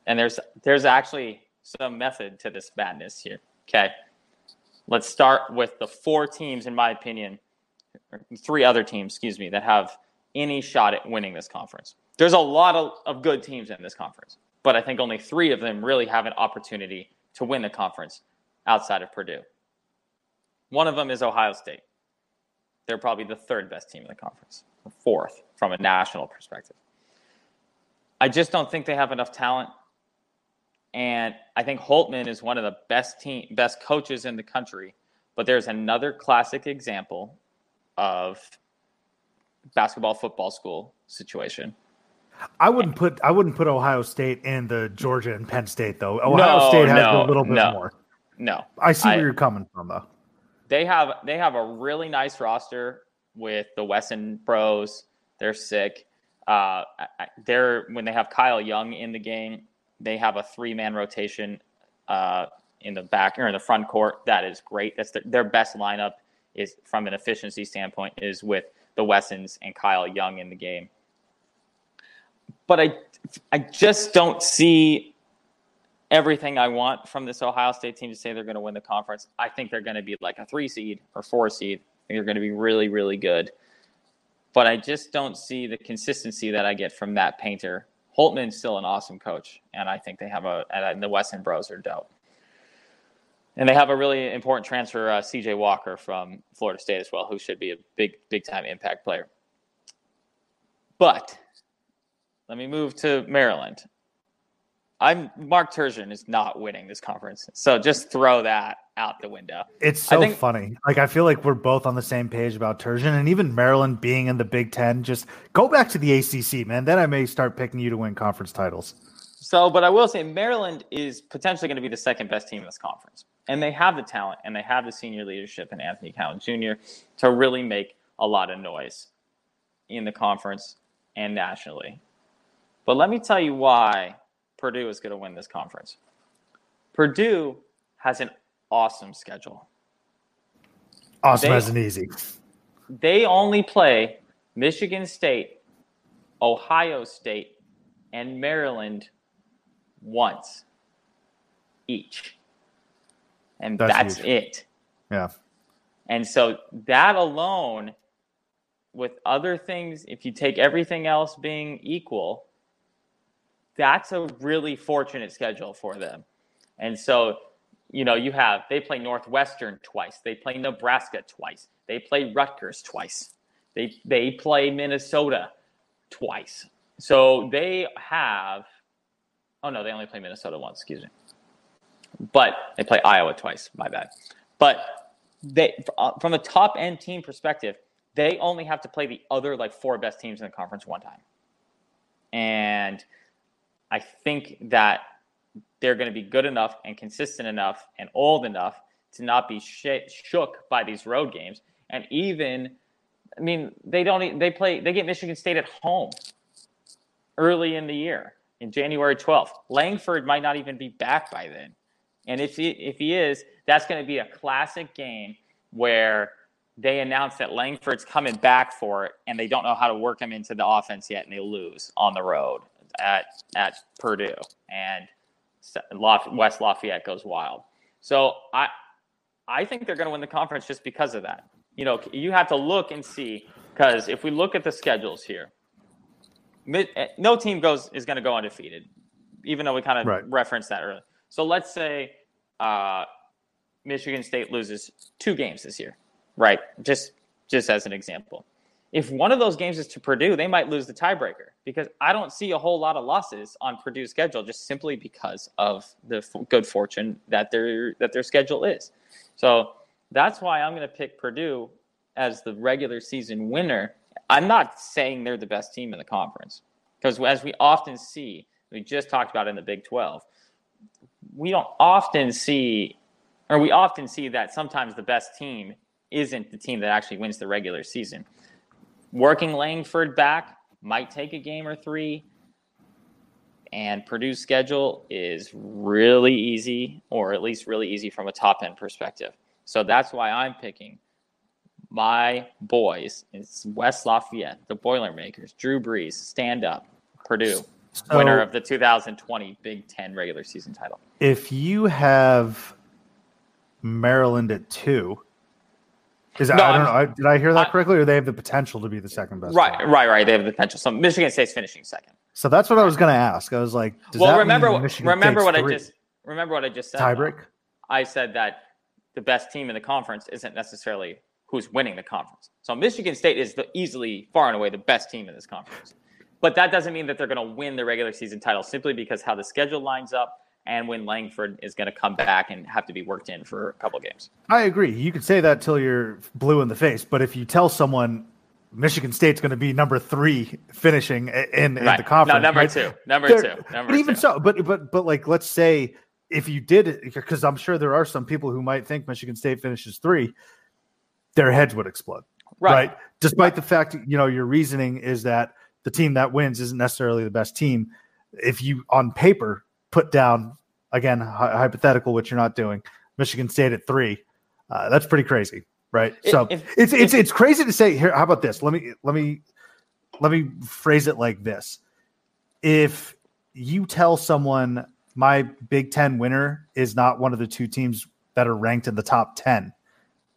and there's there's actually some method to this madness here. Okay, let's start with the four teams, in my opinion, three other teams, excuse me, that have any shot at winning this conference. There's a lot of, of good teams in this conference, but I think only three of them really have an opportunity to win the conference outside of Purdue. One of them is Ohio State. They're probably the third best team in the conference, fourth from a national perspective. I just don't think they have enough talent. And I think Holtmann is one of the best team, best coaches in the country. But there's another classic example of basketball football school situation. I wouldn't put I wouldn't put Ohio State in the Georgia and Penn State though. Ohio No, State has no, a little bit no. more. No, I see I- where you're coming from though. they have they have a really nice roster with the Wesson Bros. They're sick. Uh, I- I- they're when they have Kyle Young in the game, they have a three man rotation uh, in the back or in the front court. That is great. That's their, their best lineup is from an efficiency standpoint is with the Wessons and Kyle Young in the game. But I I just don't see everything I want from this Ohio State team to say they're going to win the conference. I think they're going to be like a three seed or four seed. I think they're going to be really, really good. But I just don't see the consistency that I get from that painter. Holtmann's still an awesome coach, and I think they have a and the Wesson Bros are dope. And they have a really important transfer, uh, C.J. Walker from Florida State as well, who should be a big, big time impact player. But let me move to Maryland. I'm Mark Turgeon is not winning this conference, so just throw that out the window. It's so think- funny. Like I feel like we're both on the same page about Turgeon and even Maryland being in the Big Ten. Just go back to the ACC, man. Then I may start picking you to win conference titles. So, but I will say Maryland is potentially going to be the second best team in this conference, and they have the talent and they have the senior leadership in Anthony Cowan Jr. to really make a lot of noise in the conference and nationally. But let me tell you why Purdue is going to win this conference. Purdue has an awesome schedule. Awesome They- as an easy. they only play Michigan State, Ohio State, and Maryland once each. And That's that's, it. Yeah. And so that alone, with other things, if you take everything else being equal, that's a really fortunate schedule for them. And so, you know, you have they play Northwestern twice, they play Nebraska twice, they play Rutgers twice, they they play Minnesota twice. So they have oh no, they only play Minnesota once, excuse me. But they play Iowa twice, my bad. But they uh, from a top end team perspective, they only have to play the other like four best teams in the conference one time. And I think that they're going to be good enough and consistent enough and old enough to not be sh- shook by these road games. And even, I mean, they don't. They play. They get Michigan State at home early in the year, in January twelfth. Langford might not even be back by then, and if he if he is, that's going to be a classic game where they announce that Langford's coming back for it, and they don't know how to work him into the offense yet, and they lose on the road at at Purdue, and West Lafayette goes wild. So I I think they're going to win the conference just because of that. You know, you have to look and see because if we look at the schedules here, eh, no team goes is going to go undefeated, even though we kind of right. referenced that earlier. So let's say uh, Michigan State loses two games this year, right? Just just as an example. If one of those games is to Purdue, they might lose the tiebreaker because I don't see a whole lot of losses on Purdue's schedule just simply because of the f- good fortune that their that their schedule is. So that's why I'm going to pick Purdue as the regular season winner. I'm not saying they're the best team in the conference because as we often see, we just talked about in the Big 12, we don't often see, or we often see that sometimes the best team isn't the team that actually wins the regular season. Working Langford back might take a game or three, and Purdue's schedule is really easy, or at least really easy from a top end perspective. So that's why I'm picking my boys. It's West Lafayette, the Boilermakers, Drew Brees, stand up, Purdue, so, winner of the 2020 Big Ten regular season title. If you have Maryland at two, is that, no, I don't I'm, know. Did I hear that I, correctly, or they have the potential to be the second best? Right, team? right, right. They have the potential. So Michigan State's finishing second. So that's what I was going to ask. I was like, well, remember, remember what three? I just remember what I just said. Tiebreak. I said that the best team in the conference isn't necessarily who's winning the conference. So Michigan State is the easily, far and away, the best team in this conference. But that doesn't mean that they're going to win the regular season title simply because how the schedule lines up and when Langford is going to come back and have to be worked in for a couple games. I agree. You can say that till you're blue in the face, but if you tell someone Michigan State's going to be number three finishing in, in right. the conference, no, number right? two, number two, number but even so, but but but like let's say if you did, it, because I'm sure there are some people who might think Michigan State finishes three, their heads would explode, right? right? Despite the fact, you know, your reasoning is that the team that wins isn't necessarily the best team. If you on paper put down again hypothetical, which you're not doing, Michigan State at three, uh, that's pretty crazy, right? If, so if, it's if, it's it's crazy to say here. How about this? Let me let me let me phrase it like this: If you tell someone my Big Ten winner is not one of the two teams that are ranked in the top ten,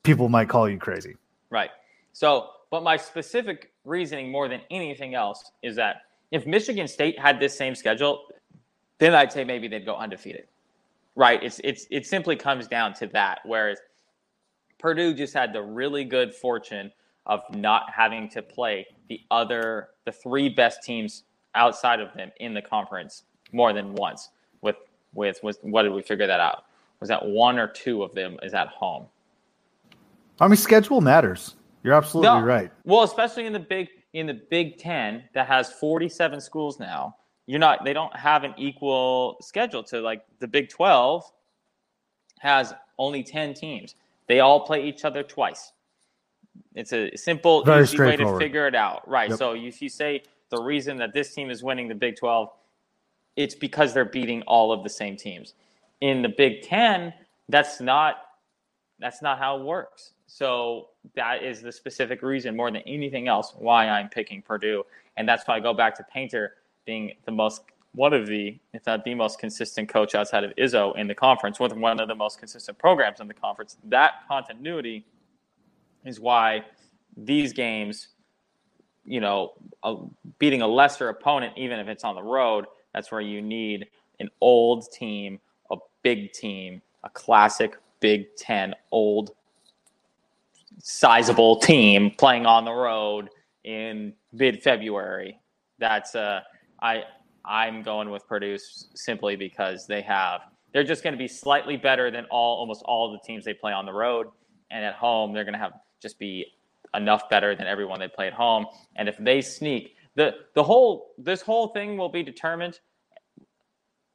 people might call you crazy. Right. So, but my specific reasoning more than anything else is that if Michigan State had this same schedule, then I'd say maybe they'd go undefeated. Right. It's it's it simply comes down to that. Whereas Purdue just had the really good fortune of not having to play the other the three best teams outside of them in the conference more than once. With with with what did we figure that out? Was that one or two of them is at home? I mean, schedule matters. You're absolutely no. right. Well, especially in the big in the Big Ten that has 47 schools now. You're not. They don't have an equal schedule to like the Big 12 has only 10 teams. They all play each other twice. It's a simple, Very easy way to figure it out. Right. Yep. So if you say the reason that this team is winning the Big 12, it's because they're beating all of the same teams. In the Big 10, that's not that's not how it works. So that is the specific reason more than anything else why I'm picking Purdue. And that's why I go back to Painter being the most one of the, if not the most consistent coach outside of Izzo in the conference, with one of the most consistent programs in the conference. That continuity is why these games, you know, beating a lesser opponent, even if it's on the road, that's where you need an old team, a big team, a classic Big Ten old sizable team playing on the road in mid February. That's uh, I I'm going with Purdue simply because they have they're just going to be slightly better than all almost all the teams they play on the road, and at home they're going to have just be enough better than everyone they play at home. And if they sneak the the whole this whole thing will be determined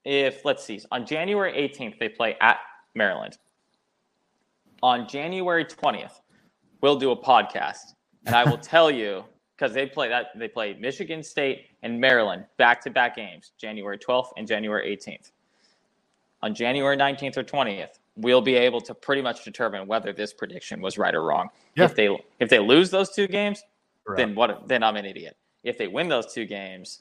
if let's see on January 18th they play at Maryland. On January 20th, we'll do a podcast, and I will <laughs> tell you because they play that they play Michigan State and Maryland back to back games, January 12th and January 18th. On January 19th or 20th, we'll be able to pretty much determine whether this prediction was right or wrong. Yeah. If they if they lose those two games, Correct. then what? Then I'm an idiot. If they win those two games,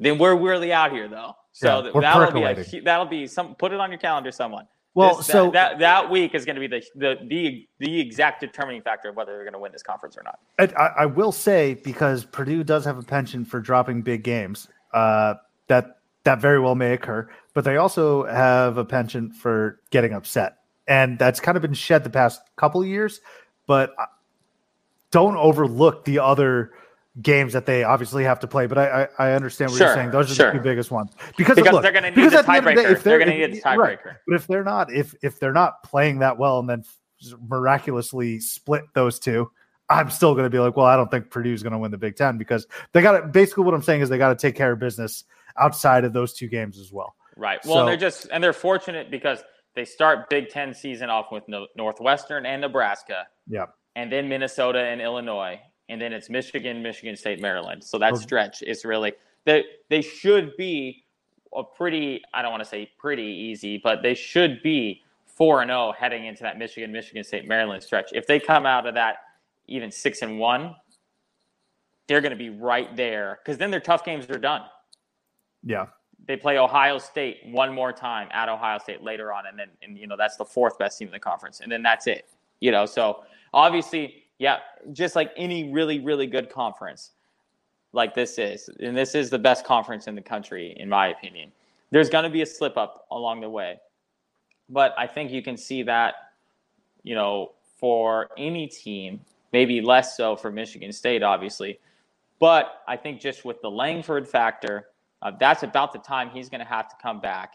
then we're really out here though. So Yeah, we're that'll be a, that'll be some. Put it on your calendar, someone. Well, This- so- that, that that week is going to be the the the the exact determining factor of whether they're going to win this conference or not. I, I will say because Purdue does have a penchant for dropping big games, uh, that that very well may occur. But they also have a penchant for getting upset, and that's kind of been shed the past couple of years. But uh, don't overlook the other games that they obviously have to play. But I I, I understand what Sure, you're saying. Those are sure. the two biggest ones because, Because look, they're gonna need because the at the day, tiebreaker. if They're gonna need the right, tiebreaker. But if they're not, if if they're not playing that well, and then miraculously split those two, I'm still going to be like, well, I don't think Purdue's going to win the Big Ten because they got to. Basically, what I'm saying is they got to take care of business outside of those two games as well. Right. Well, So- they're just and they're fortunate because they start Big Ten season off with no, Northwestern and Nebraska, Yeah, and then Minnesota and Illinois, and then it's Michigan, Michigan State, Maryland. So that stretch is really they they should be a pretty I don't want to say pretty easy, but they should be four and zero heading into that Michigan, Michigan State, Maryland stretch. If they come out of that even six and one, they're going to be right there because then their tough games are done yeah, they play Ohio State one more time at Ohio State later on, and then and you know that's the fourth best team in the conference, and then that's it. You know, so obviously, yeah, just like any really really good conference, like this is, and this is the best conference in the country, in my opinion. There's going to be a slip up along the way, but I think you can see that, you know, for any team, maybe less so for Michigan State, obviously. But I think just with the Langford factor, uh, that's about the time he's going to have to come back.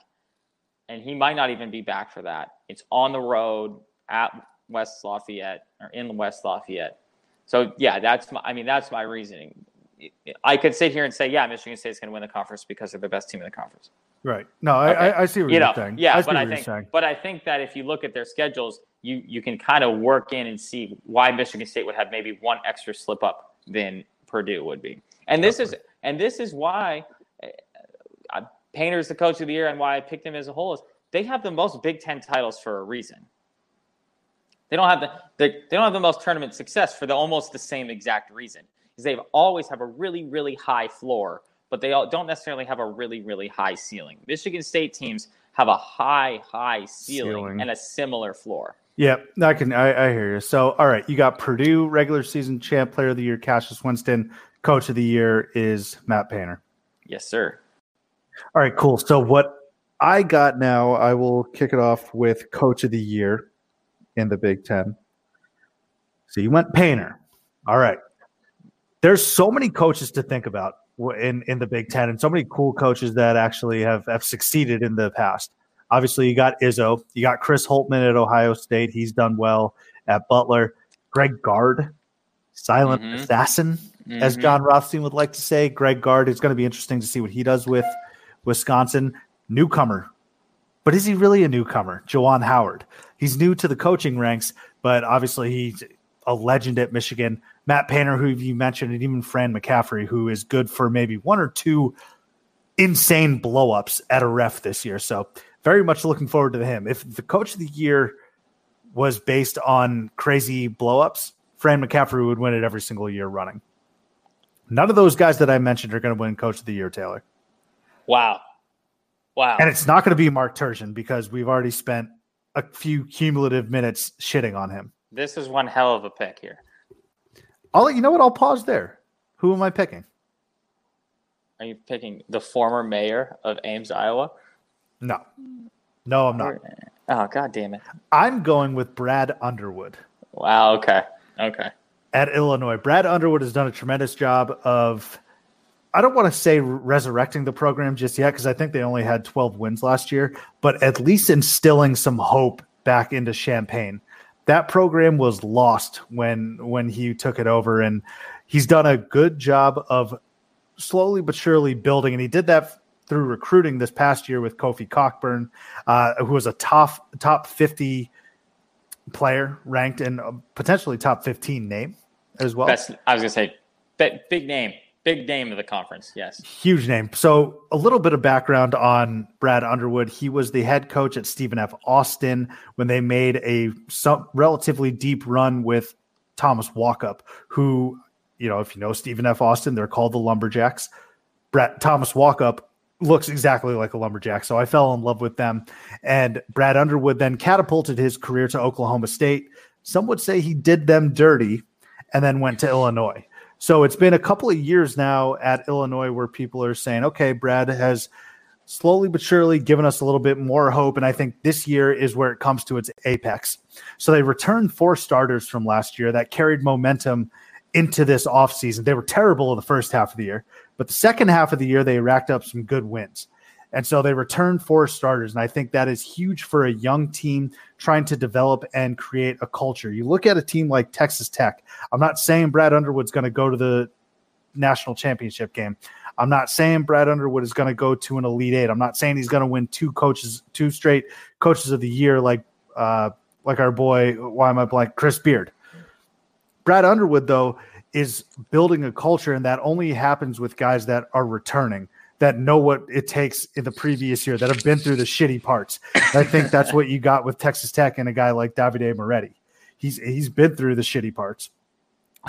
And he might not even be back for that. It's on the road at West Lafayette or in West Lafayette. So, yeah, that's my, I mean, that's my reasoning. I could sit here and say, yeah, Michigan State's going to win the conference because they're the best team in the conference. right. No, I, Okay. I, I see what You you're know, saying. yeah, I see but what I you're think, saying. but I think that if you look at their schedules, you you can kind of work in and see why Michigan State would have maybe one extra slip up than Purdue would be. And this is and this is why uh, is the coach of the year, and why I picked him as a whole is they have the most Big Ten titles for a reason. They don't have the they, they don't have the most tournament success for the almost the same exact reason. Is they always have a really really high floor, but they all don't necessarily have a really really high ceiling. Michigan State teams have a high high ceiling, Ceiling. and a similar floor. Yeah, I can. I, I hear you. So, all right, you got Purdue regular season champ, player of the year, Cassius Winston. Coach of the year is Matt Painter. Yes, sir. All right, cool. So what I got now, I will kick it off with coach of the year in the Big Ten. So you went Painter. All right. There's so many coaches to think about in, in the Big Ten and so many cool coaches that actually have, have succeeded in the past. Obviously, you got Izzo. You got Chris Holtmann at Ohio State. He's done well at Butler. Greg Gard, silent Mhm. assassin, as Mhm. Jon Rothstein would like to say. Greg Gard is going to be interesting to see what he does with Wisconsin. Newcomer. But is he really a newcomer? Juwan Howard. He's new to the coaching ranks, but obviously he's a legend at Michigan. Matt Painter, who you mentioned, and even Fran McCaffery, who is good for maybe one or two insane blowups at a ref this year. So very much looking forward to him. If the coach of the year was based on crazy blowups, Fran McCaffery would win it every single year running. None of those guys that I mentioned are going to win coach of the year, Taylor. Wow. Wow. And it's not going to be Mark Turgeon because we've already spent a few cumulative minutes shitting on him. this is one hell of a pick here. I'll let you know what? I'll pause there. Who am I picking? Are you picking the former mayor of Ames, Iowa? No. No, I'm not. Oh, god damn it. I'm going with Brad Underwood Wow, okay. Okay. at Illinois. Brad Underwood has done a tremendous job of I don't want to say resurrecting the program just yet because I think they only had 12 wins last year, but at least instilling some hope back into Champaign. That program was lost when when he took it over, and he's done a good job of slowly but surely building. And he did that through recruiting this past year with Kofi Cockburn, uh, who was a top top 50 player ranked and potentially top 15 name as well. Best I was gonna say big name. Big name of the conference, yes. Huge name. So, a little bit of background on Brad Underwood. He was the head coach at Stephen F. Austin when they made a some relatively deep run with Thomas Walkup, who, you know, if you know Stephen F. Austin, they're called the Lumberjacks. Brad Thomas Walkup looks exactly like a lumberjack. So I fell in love with them. And Brad Underwood then catapulted his career to Oklahoma State. Some would say he did them dirty and then went to Illinois. So it's been a couple of years now at Illinois where people are saying, okay, Brad has slowly but surely given us a little bit more hope. And I think this year is where it comes to its apex. So they returned four starters from last year that carried momentum into this offseason. They were terrible in the first half of the year, but the second half of the year, they racked up some good wins. And so they returned four starters. And I think that is huge for a young team trying to develop and create a culture. You look at a team like Texas Tech. I'm not saying Brad Underwood's going to go to the national championship game. I'm not saying Brad Underwood is going to go to an Elite Eight. I'm not saying he's going to win two coaches, two straight coaches of the year, like uh, like our boy. Why am I blank? Chris Beard. Brad Underwood, though, is building a culture, and that only happens with guys that are returning that know what it takes in the previous year that have been through the shitty parts. I think that's what you got with Texas Tech and a guy like Davide Moretti. He's he's been through the shitty parts.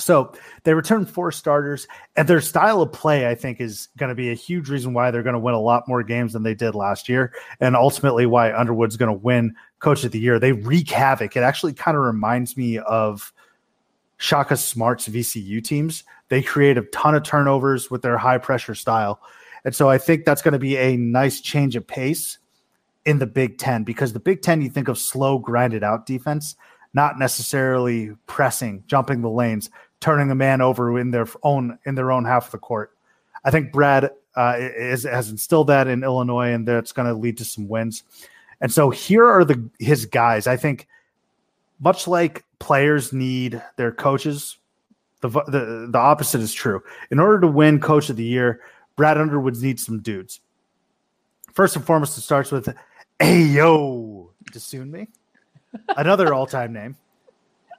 So they return four starters, and their style of play, I think, is going to be a huge reason why they're going to win a lot more games than they did last year, and ultimately why Underwood's going to win Coach of the Year. They wreak havoc. It actually kind of reminds me of Shaka Smart's VCU teams. They create a ton of turnovers with their high pressure style, and so I think that's going to be a nice change of pace in the Big Ten because the Big Ten, you think of slow, grinded out defense not necessarily pressing, jumping the lanes, turning a man over in their own in their own half of the court. I think Brad uh, is, has instilled that in Illinois, and that's going to lead to some wins. And so here are the his guys. I think much like players need their coaches, the the the opposite is true. In order to win Coach of the Year, Brad Underwood needs some dudes. First and foremost, it starts with Ayo Dosunmu another all-time name.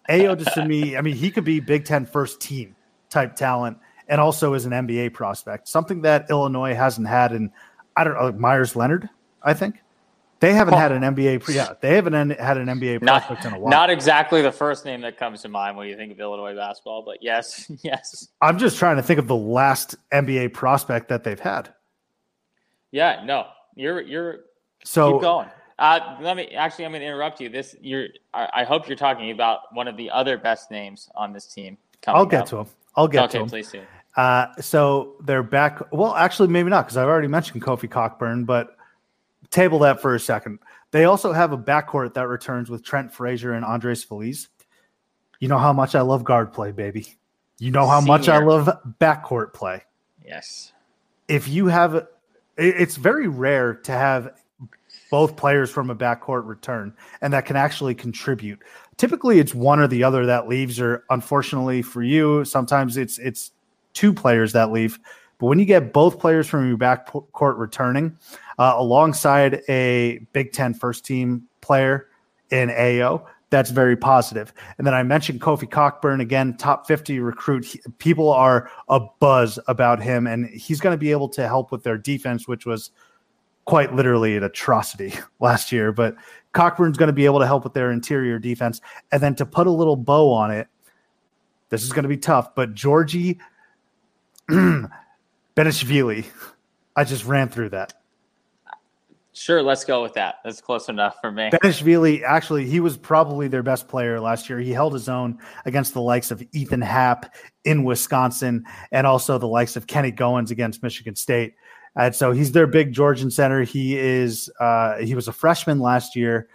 Ayo Dosunmu, I mean, he could be Big Ten first team type talent and also is an NBA prospect, something that Illinois hasn't had in, I don't know, Meyers Leonard, I think. They haven't had an NBA, yeah, they haven't had an NBA prospect not, in a while. Not exactly the first name that comes to mind when you think of Illinois basketball, but yes, <laughs> yes. I'm just trying to think of the last NBA prospect that they've had. Yeah, no, you're you're so keep going. Uh, let me actually. I'm going to interrupt you. This you're. I, I, hope you're talking about one of the other best names on this team. I'll get up. to him. I'll get okay, to him. Please do. Uh, so they're back. Well, actually, maybe not because I've already mentioned Kofi Cockburn, but table that for a second. They also have a backcourt that returns with Trent Frazier and Andres Feliz. You know how much I love guard play, baby. You know how Senior. much I love backcourt play. Yes. If you have, it's very rare to have both players from a backcourt return and that can actually contribute. Typically, it's one or the other that leaves, or unfortunately for you, sometimes it's it's two players that leave. But when you get both players from your backcourt returning, uh, alongside a Big Ten first team player in Ayo, that's very positive. And then I mentioned Kofi Cockburn again, top 50 recruit. He, people are a buzz about him, and he's going to be able to help with their defense, which was quite literally an atrocity <laughs> last year. But Cockburn's going to be able to help with their interior defense. And then to put a little bow on it, this is going to be tough, but Giorgi <clears throat> Bezhanishvili, I just ran through that. Sure, let's go with that. That's close enough for me. Bezhanishvili, actually, he was probably their best player last year. He held his own against the likes of Ethan Happ in Wisconsin and also the likes of Kenny Goins against Michigan State. And so he's their big Georgian center. He is uh, he was a freshman last year,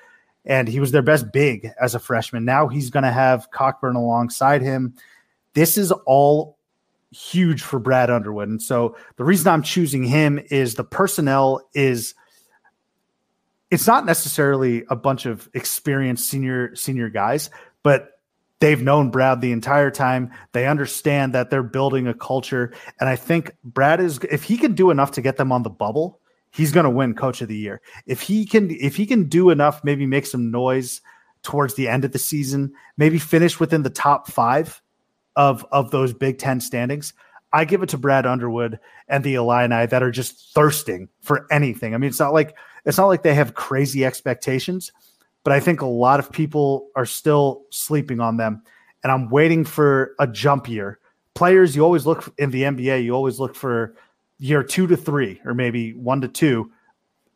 and he was their best big as a freshman. Now he's going to have Cockburn alongside him. This is all huge for Brad Underwood, and so the reason I'm choosing him is the personnel is. It's not necessarily a bunch of experienced senior senior guys, but they've known Brad the entire time. They understand that they're building a culture. And I think Brad is if he can do enough to get them on the bubble, he's going to win coach of the year. If he can if he can do enough, maybe make some noise towards the end of the season, maybe finish within the top 5 of of those Big 10 standings, I give it to Brad Underwood and the Illini that are just thirsting for anything. I mean, it's not like it's not like they have crazy expectations, but I think a lot of people are still sleeping on them. And I'm waiting for a jump year. Players, you always look in the NBA, you always look for year two to three, or maybe one to two,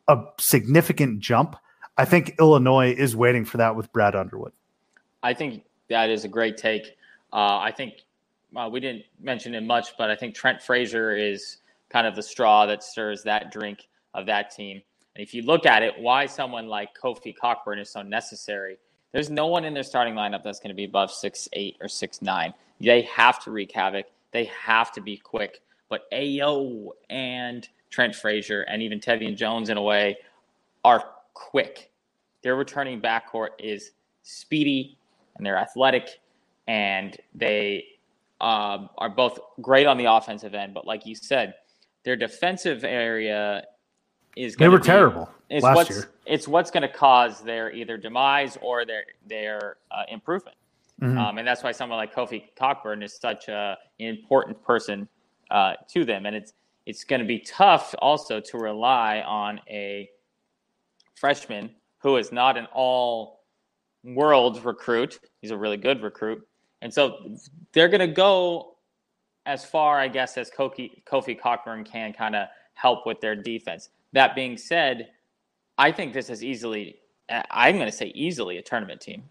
a significant jump. I think Illinois is waiting for that with Brad Underwood. I think that is a great take. Uh, I think uh, we didn't mention it much, but I think Trent Frazier is kind of the straw that stirs that drink of that team. And if you look at it, why someone like Kofi Cockburn is so necessary, there's no one in their starting lineup that's going to be above six eight or six nine. They have to wreak havoc. They have to be quick. But Ayo and Trent Frazier and even Tevian Jones in a way are quick. Their returning backcourt is speedy and they're athletic and they um, are both great on the offensive end. But like you said, their defensive area is They were be, terrible is last what's, year. It's what's going to cause their either demise or their their uh, improvement. Mhm. Um, and that's why someone like Kofi Cockburn is such a, an important person uh, to them. And it's it's going to be tough also to rely on a freshman who is not an all world recruit. He's a really good recruit. And so they're going to go as far, I guess, as Kofi, Kofi Cockburn can kind of help with their defense. That being said, I think this is easily, I'm going to say easily a tournament team.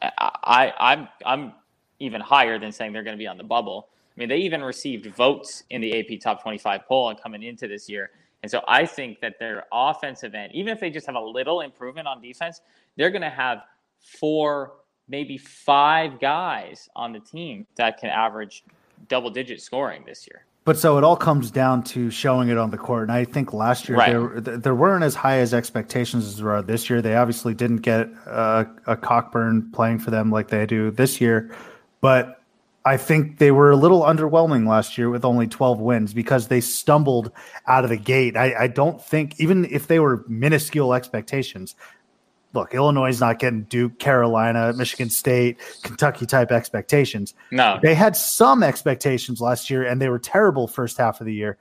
I, I, I'm, I'm even higher than saying they're going to be on the bubble. I mean, they even received votes in the AP Top 25 poll and coming into this year. And so I think that their offensive end, even if they just have a little improvement on defense, they're going to have four, maybe five guys on the team that can average double digit scoring this year. But so it all comes down to showing it on the court. And I think last year Right. there there weren't as high as expectations as there are this year. They obviously didn't get uh, a Cockburn playing for them like they do this year. But I think they were a little underwhelming last year with only 12 wins because they stumbled out of the gate. I, I don't think, even if they were minuscule expectations, look, Illinois is not getting Duke, Carolina, Michigan State, Kentucky type expectations. No, They had some expectations last year, and they were terrible first half of the year.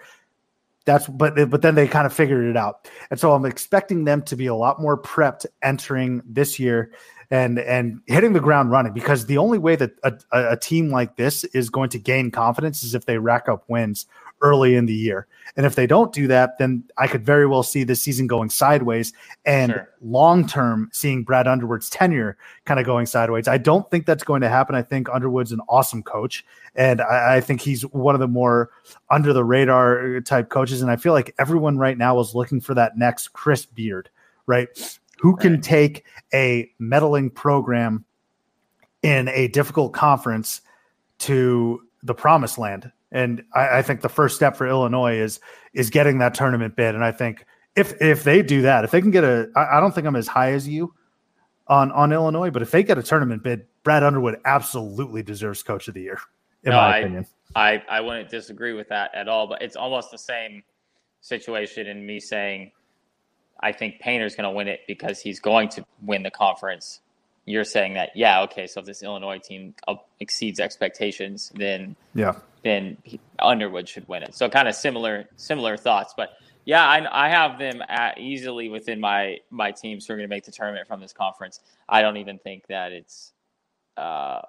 That's but but then they kind of figured it out, and so I'm expecting them to be a lot more prepped entering this year, and and hitting the ground running. Because the only way that a, a, a team like this is going to gain confidence is if they rack up wins early in the year, and if they don't do that, then I could very well see this season going sideways, and Sure. long term seeing Brad Underwood's tenure kind of going sideways. I don't think that's going to happen. I think Underwood's an awesome coach, and I, I think he's one of the more under the radar type coaches. And I feel like everyone right now is looking for that next Chris Beard, right? Who can Right. take a meddling program in a difficult conference to the promised land? And I, I think the first step for Illinois is is getting that tournament bid. And I think if if they do that, if they can get a, I, I don't think I'm as high as you on on Illinois, but if they get a tournament bid, Brad Underwood absolutely deserves Coach of the Year, in No, my I- opinion. I, I wouldn't disagree with that at all, but it's almost the same situation in me saying I think Painter's going to win it because he's going to win the conference. You're saying that, yeah, okay, so if this Illinois team exceeds expectations, then Yeah. then Underwood should win it. So kind of similar similar thoughts, but yeah, I, I have them easily within my my teams who are going to make the tournament from this conference. I don't even think that it's uh,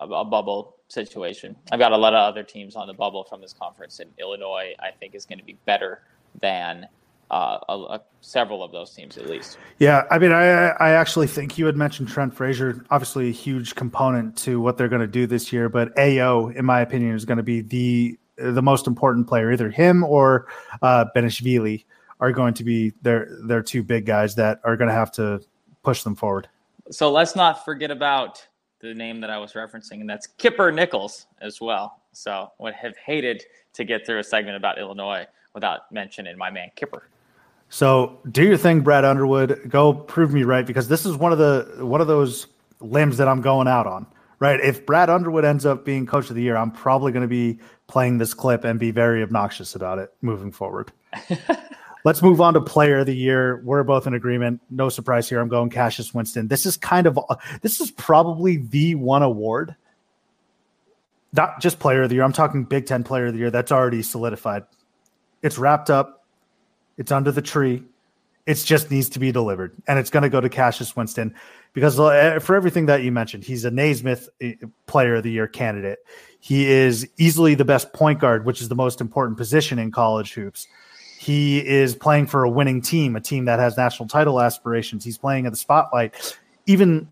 a, a bubble situation. I've got a lot of other teams on the bubble from this conference, and Illinois I think is going to be better than uh, a, a, several of those teams at least. Yeah, I mean, I I actually think you had mentioned Trent Frazier, obviously a huge component to what they're going to do this year. But Ayo, in my opinion, is going to be the the most important player. Either him or uh, Bezhanishvili are going to be their their two big guys that are going to have to push them forward. So let's not forget about the name that I was referencing, and that's Kipper Nichols as well. So would have hated to get through a segment about Illinois without mentioning my man Kipper. So do your thing, Brad Underwood. Go prove me right because this is one of the one of those limbs that I'm going out on. Right? If Brad Underwood ends up being coach of the year, I'm probably going to be playing this clip and be very obnoxious about it moving forward. <laughs> Let's move on to player of the year. We're both in agreement. No surprise here. I'm going Cassius Winston. This is kind of this is probably the one award not just player of the year. I'm talking Big Ten player of the year. That's already solidified. It's wrapped up. It's under the tree. It just needs to be delivered, and it's going to go to Cassius Winston because uh, for everything that you mentioned, he's a Naismith uh, Player of the Year candidate. He is easily the best point guard, which is the most important position in college hoops. He is playing for a winning team, a team that has national title aspirations. He's playing in the spotlight. Even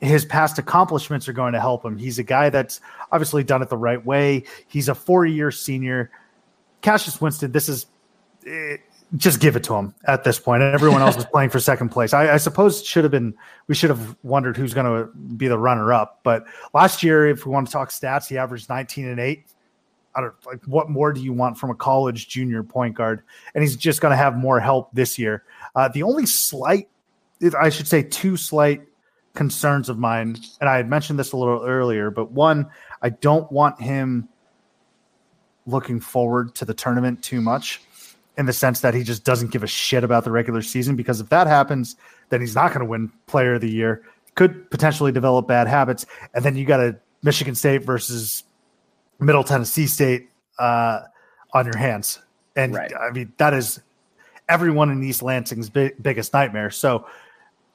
his past accomplishments are going to help him. He's a guy that's obviously done it the right way. He's a four year senior. Cassius Winston, this is eh, just give it to him at this point. Everyone else was playing for second place. I, I suppose should have been, we should have wondered who's going to be the runner up. But last year, if we want to talk stats, he averaged 19 and eight. I don't like what more do you want from a college junior point guard? And he's just going to have more help this year. Uh, the only slight, I should say, two slight concerns of mine, and I had mentioned this a little earlier, but one, I don't want him looking forward to the tournament too much in the sense that he just doesn't give a shit about the regular season because if that happens, then he's not going to win player of the year. Could potentially develop bad habits, and then you got a Michigan State versus Middle Tennessee State uh, on your hands, and Right. I mean that is everyone in East Lansing's big, biggest nightmare. So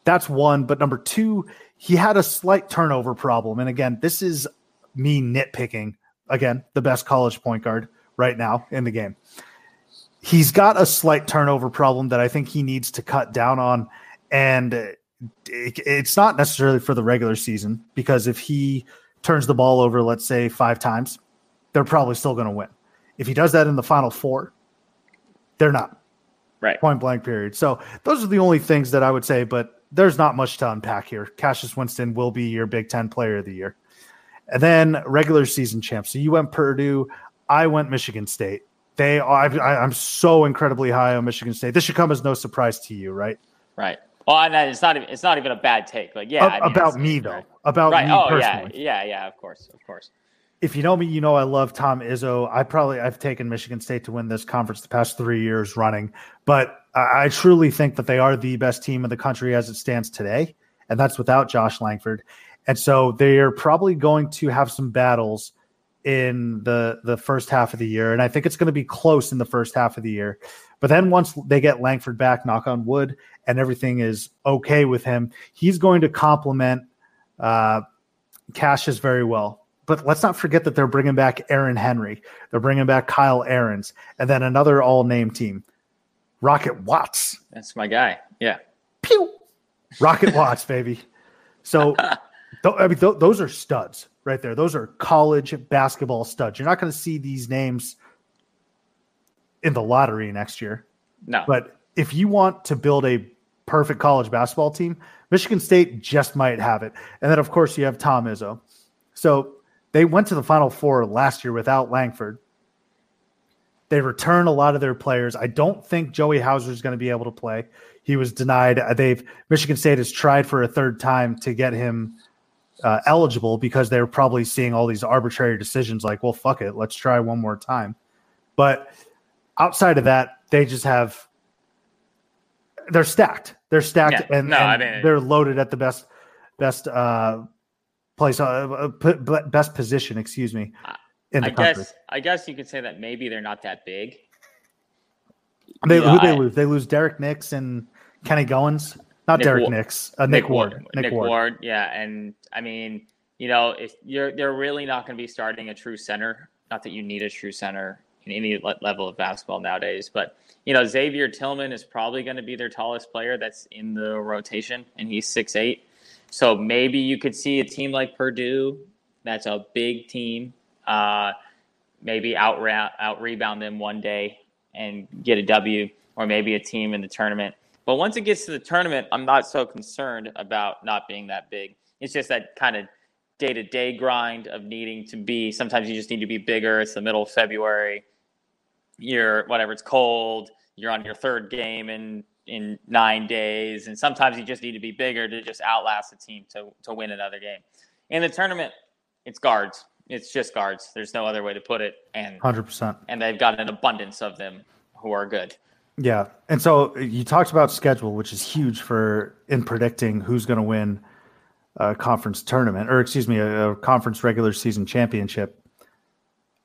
that's one. But number two, he had a slight turnover problem, and again, this is me nitpicking. Again, the best college point guard right now in the game he's got a slight turnover problem that I think he needs to cut down on. And it, it's not necessarily for the regular season because if he turns the ball over, let's say five times, they're probably still going to win. If he does that in the final four, they're not. Right. Point blank, period. So those are the only things that I would say, but there's not much to unpack here. Cassius Winston will be your Big Ten player of the year. And then regular season champ. So you went Purdue, I went Michigan State. They are, I, I'm so incredibly high on Michigan State. This should come as no surprise to you, right? Right. Well, and it's not even it's not even a bad take. Like, yeah, A- I mean, about me though, right. about Right. me Oh, yeah, personally. yeah, yeah. Of course, of course. If you know me, you know I love Tom Izzo. I probably I've taken Michigan State to win this conference the past three years running, but I, I truly think that they are the best team in the country as it stands today, and that's without Josh Langford. And so they are probably going to have some battles in the the first half of the year, and I think it's going to be close in the first half of the year. But then once they get Langford back, knock on wood, and everything is okay with him, he's going to complement uh, Cassius very well. But let's not forget that they're bringing back Aaron Henry. They're bringing back Kyle Ahrens, and then another all name team, Rocket Watts. That's my guy. Yeah. Pew! Rocket Watts, baby. So, <laughs> th- I mean, th- those are studs right there. Those are college basketball studs. You're not going to see these names in the lottery next year. No. But if you want to build a perfect college basketball team, Michigan State just might have it. And then, of course, you have Tom Izzo. So they went to the Final Four last year without Langford. They return a lot of their players. I don't think Joey Hauser is going to be able to play. He was denied. They've Michigan State has tried for a third time to get him uh, eligible because they're probably seeing all these arbitrary decisions. Like, well, fuck it, let's try one more time. But outside of that, they just have they're stacked. They're stacked Yeah. and, No, and I mean- they're loaded at the best best uh place uh, best position, excuse me, in the I country. guess I guess you could say that maybe they're not that big. They Yeah, who they I- lose? They lose Derrick Nix and Kenny Goins. Not Nick Derek Wa- Nix. Uh, Nick, Ward. Nick, Ward. Yeah, and I mean, you know, if you're they're really not going to be starting a true center. Not that you need a true center in any le- level of basketball nowadays, but you know, Xavier Tillman is probably going to be their tallest player that's in the rotation, and he's six eight. So maybe you could see a team like Purdue, that's a big team, uh, maybe out out rebound them one day and get a W, or maybe a team in the tournament. But once it gets to the tournament, I'm not so concerned about not being that big. It's just that kind of day to day grind of needing to be. Sometimes you just need to be bigger. It's the middle of February. You're whatever. It's cold. You're on your third game in in nine days, and sometimes you just need to be bigger to just outlast the team to to win another game. In the tournament, it's guards. It's just guards. There's no other way to put it, and Hundred percent. and they've got an abundance of them who are good. Yeah, and so uh, you talked about schedule, which is huge for in predicting who's going to win a conference tournament, or excuse me, a, a conference regular season championship.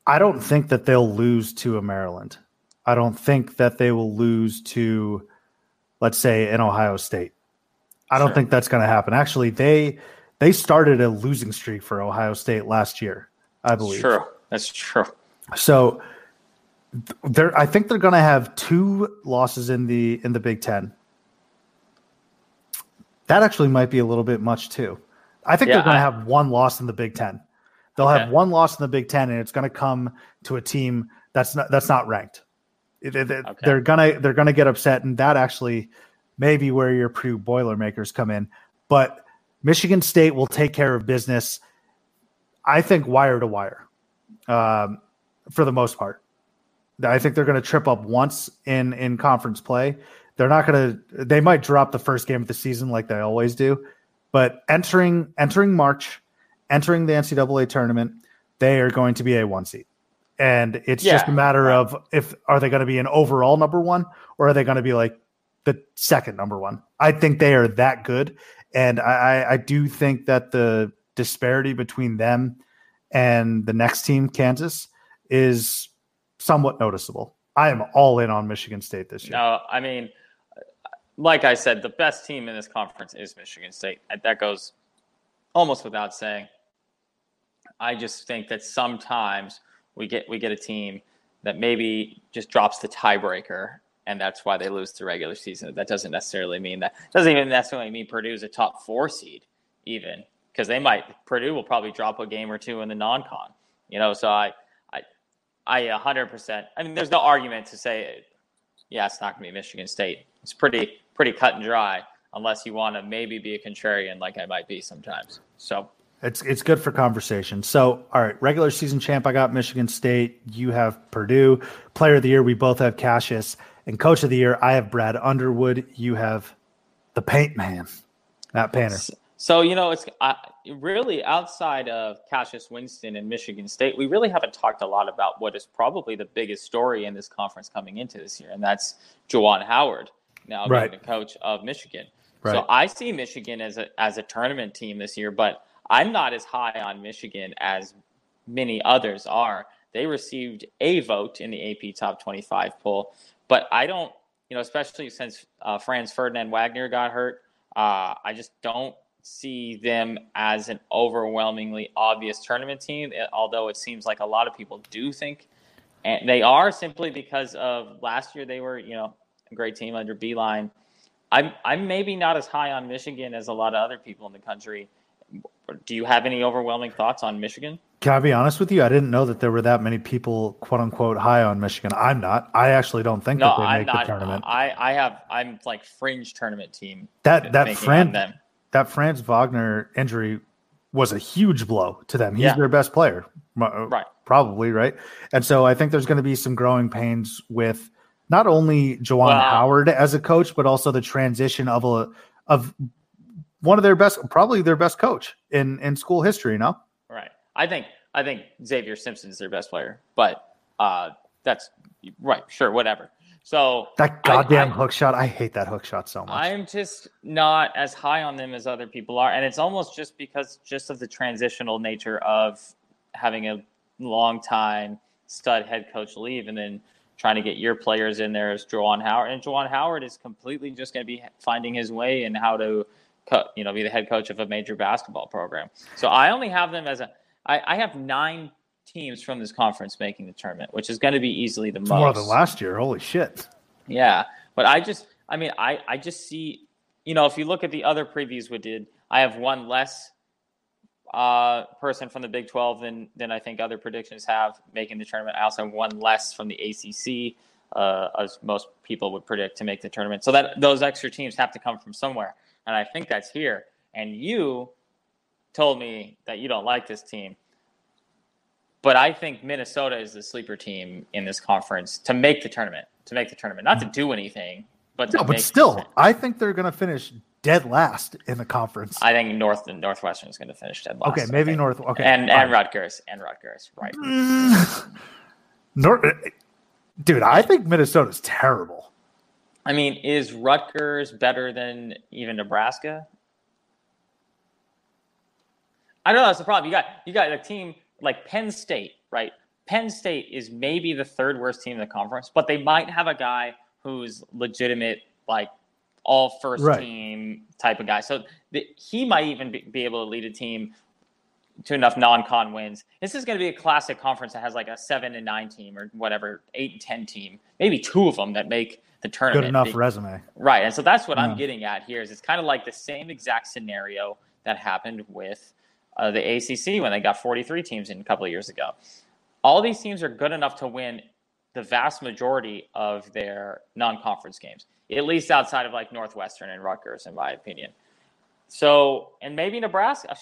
I don't think that they'll lose to a Maryland. I don't think that they will lose to, let's say, an Ohio State. I don't Sure. think that's going to happen. Actually, they they started a losing streak for Ohio State last year, I believe. True. That's true. So they're I think they're going to have two losses in the in the Big 10. That actually might be a little bit much too. I think Yeah, they're going to have one loss in the Big 10. They'll have one loss in the Big 10 and it's going to come to a team that's not that's not ranked. They- they- Okay. They're going to they're going to get upset and that actually may be where your Purdue Boilermakers come in. But Michigan State will take care of business I think wire to wire. Um, for the most part. I think they're going to trip up once in in conference play. They're not going to. They might drop the first game of the season like they always do, but entering entering March, entering the NCAA tournament, they are going to be a one seed, and it's just a matter of if are they going to be an overall number one or are they going to be like the second number one. I think they are that good, and I, I, I do think that the disparity between them and the next team, Kansas, is somewhat noticeable. I am all in on Michigan State this year. No, I mean, like I said, the best team in this conference is Michigan State. That goes almost without saying. I just think that sometimes we get we get a team that maybe just drops the tiebreaker, and that's why they lose the regular season. That doesn't necessarily mean that doesn't even necessarily mean Purdue's a top four seed, even because they might Purdue will probably drop a game or two in the non-con. You know, so I I I 100%. I mean, there's no argument to say yeah, it's not going to be Michigan State. It's pretty pretty cut and dry, unless you want to maybe be a contrarian, like I might be sometimes. So It's it's good for conversation. So, all right, regular season champ, I got Michigan State. You have Purdue. Player of the year, we both have Cassius. And coach of the year, I have Brad Underwood. You have the paint man, Matt Painter. so you know, it's really outside of Cassius Winston and Michigan State. We really haven't talked a lot about what is probably the biggest story in this conference coming into this year, and that's Juwan Howard now Right. being the coach of Michigan. Right. So I see Michigan as a as a tournament team this year, but I'm not as high on Michigan as many others are. They received a vote in the AP Top 25 poll, but I don't, you know, especially since uh, Franz Ferdinand Wagner got hurt, uh, I just don't see them as an overwhelmingly obvious tournament team. eh, Although it seems like a lot of people do think, and they are simply because of last year they were, you know, a great team under Beilein. I'm I'm maybe not as high on Michigan as a lot of other people in the country. Do you have any overwhelming thoughts on Michigan? Can I be honest with you? I didn't know that there were that many people, quote unquote, high on Michigan. I'm not. I actually don't think No, that they I'm make not. the tournament. I I have I'm like fringe tournament team. that that thinking on Fran them. That Franz Wagner injury was a huge blow to them. He's Yeah. their best player, Right. Probably right. And so I think there's going to be some growing pains with not only Juwan Well- Howard as a coach, but also the transition of a of one of their best, probably their best coach in in school history. No, Right. I think I think Xavier Simpson's their best player, but uh, that's right. Sure, whatever. So that goddamn I- hook shot. I hate that hook shot so much. I'm just not as high on them as other people are, and it's almost just because just of the transitional nature of having a long time stud head coach leave, and then trying to get your players in there as Juwan Howard, and Juwan Howard is completely just going to be finding his way in how to, you know, be the head coach of a major basketball program. So I only have them as a, I, I have nine teams from this conference making the tournament, which is going to be easily the It's most. more than last year. Holy shit. Yeah, but I just, I mean, I, I just see, you know, if you look at the other previews we did, I have one less uh, person from the Big 12 than than I think other predictions have making the tournament. I also have one less from the ACC, uh, as most people would predict to make the tournament. So that those extra teams have to come from somewhere, and I think that's here. And you told me that you don't like this team. But I think Minnesota is the sleeper team in this conference to make the tournament. To make the tournament, not to do anything, but to No, but still. I think they're going to finish dead last in the conference. I think North Northwestern is going to finish dead last. okay, maybe. North. Okay, and and Rutgers and Rutgers, right? <laughs> North, dude, I think Minnesota's terrible. I mean, is Rutgers better than even Nebraska? I don't know. That's the problem. You got you got a team like Penn State, right? Penn State is maybe the third worst team in the conference, but they might have a guy who's legitimate, like all first Right. team type of guy. So the, he might even be, be able to lead a team to enough non-con wins. This is going to be a classic conference that has like a seven and nine team or whatever, eight and ten team, maybe two of them that make the tournament. Good enough Be- resume. Right. And so that's what Yeah. I'm getting at here is it's kind of like the same exact scenario that happened with uh, the ACC when they got 43 teams in a couple of years ago. All these teams are good enough to win the vast majority of their non-conference games, at least outside of like Northwestern and Rutgers, in my opinion. So, and maybe Nebraska,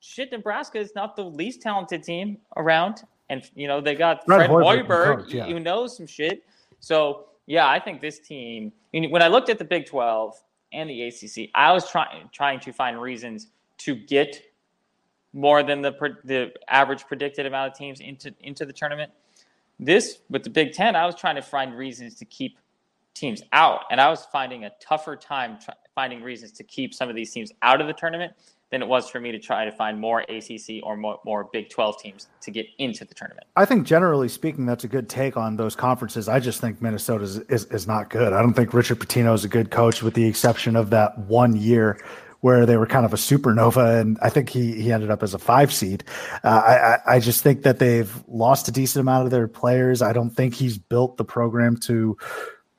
shit, Nebraska is not the least talented team around. And, you know, they got Fred Fred, Hoiberg yeah. who knows some shit. So, yeah, I think this team, when I looked at the Big 12 and the ACC, I was trying trying to find reasons to get more than the the average predicted amount of teams into into the tournament. This with the Big 10, I was trying to find reasons to keep teams out, and I was finding a tougher time finding reasons to keep some of these teams out of the tournament than it was for me to try to find more ACC or more, more Big 12 teams to get into the tournament. I think generally speaking, that's a good take on those conferences. I just think Minnesota is, is, is not good. I don't think Richard Pitino is a good coach, with the exception of that one year where they were kind of a supernova, and I think he he ended up as a five seed. Uh, I I- I just think that they've lost a decent amount of their players. I don't think he's built the program to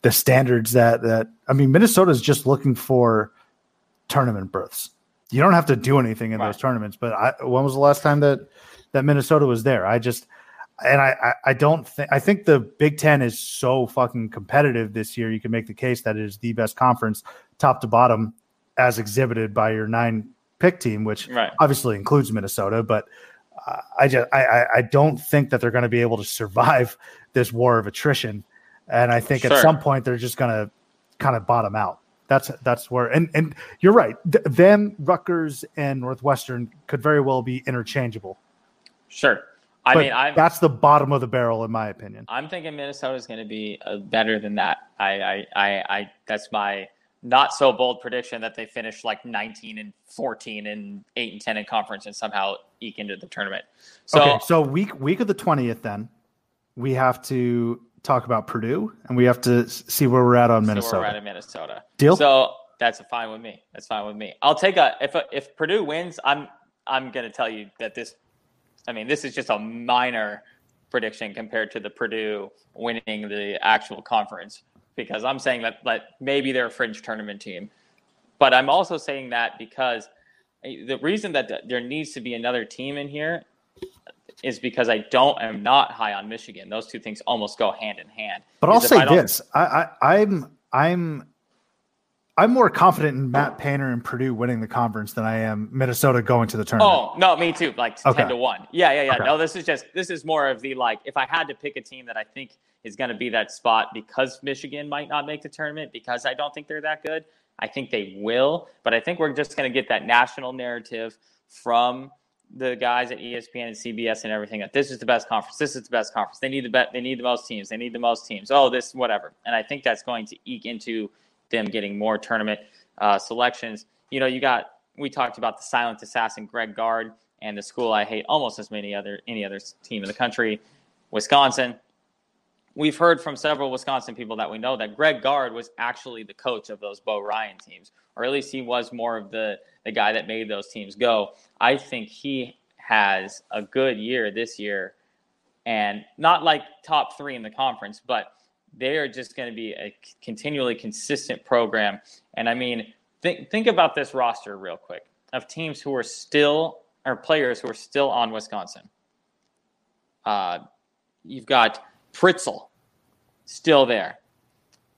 the standards that that I mean. Minnesota is just looking for tournament berths. You don't have to do anything in Right. those tournaments. But I, when was the last time that that Minnesota was there? I just and I, I, I don't think I think the Big Ten is so fucking competitive this year. You can make the case that it is the best conference, top to bottom, as exhibited by your nine pick team, which Right. obviously includes Minnesota. But uh, I just I, I, don't think that they're going to be able to survive <laughs> this war of attrition. And I think at some point they're just going to kind of bottom out. That's that's where and and you're right. Th- them, Rutgers, and Northwestern could very well be interchangeable. Sure. I But mean, I'm that's the bottom of the barrel, in my opinion. I'm thinking Minnesota is going to be uh, better than that. I, I, I, I, that's my not so bold prediction that they finish like 19 and 14 and 8 and 10 in conference and somehow eke into the tournament. So, okay, so week week of the twentieth, then we have to talk about Purdue, and we have to see where we're at on so Minnesota. we're at in Minnesota. Deal? So that's fine with me. That's fine with me. I'll take a if if Purdue wins, I'm I'm going to tell you that this. I mean, this is just a minor prediction compared to the Purdue winning the actual conference because I'm saying that that maybe they're a fringe tournament team, but I'm also saying that because eh, the reason that there needs to be another team in here is because I don't am not high on Michigan. Those two things almost go hand in hand. But I'll say I this: I, I, I'm I'm I'm more confident in Matt Painter and Purdue winning the conference than I am Minnesota going to the tournament. Oh no, me too. Like Okay. ten to one. Yeah, yeah, yeah. Okay. No, this is just this is more of the like if I had to pick a team that I think is going to be that spot because Michigan might not make the tournament because I don't think they're that good. I think they will, but I think we're just going to get that national narrative from the guys at ESPN and CBS and everything that this is the best conference. This is the best conference. They need the bet. They need the most teams. They need the most teams. Oh, this whatever. And I think that's going to eke into them getting more tournament uh, selections. You know, you got we talked about the silent assassin Greg Gard and the school I hate almost as many other any other team in the country, Wisconsin. We've heard from several Wisconsin people that we know that Greg Gard was actually the coach of those Bo Ryan teams, or at least he was more of the the guy that made those teams go. I think he has a good year this year, and not like top three in the conference, but they are just going to be a continually consistent program. And I mean, think think about this roster real quick of teams who are still or players who are still on Wisconsin. Uh, you've got Pritzl, still there.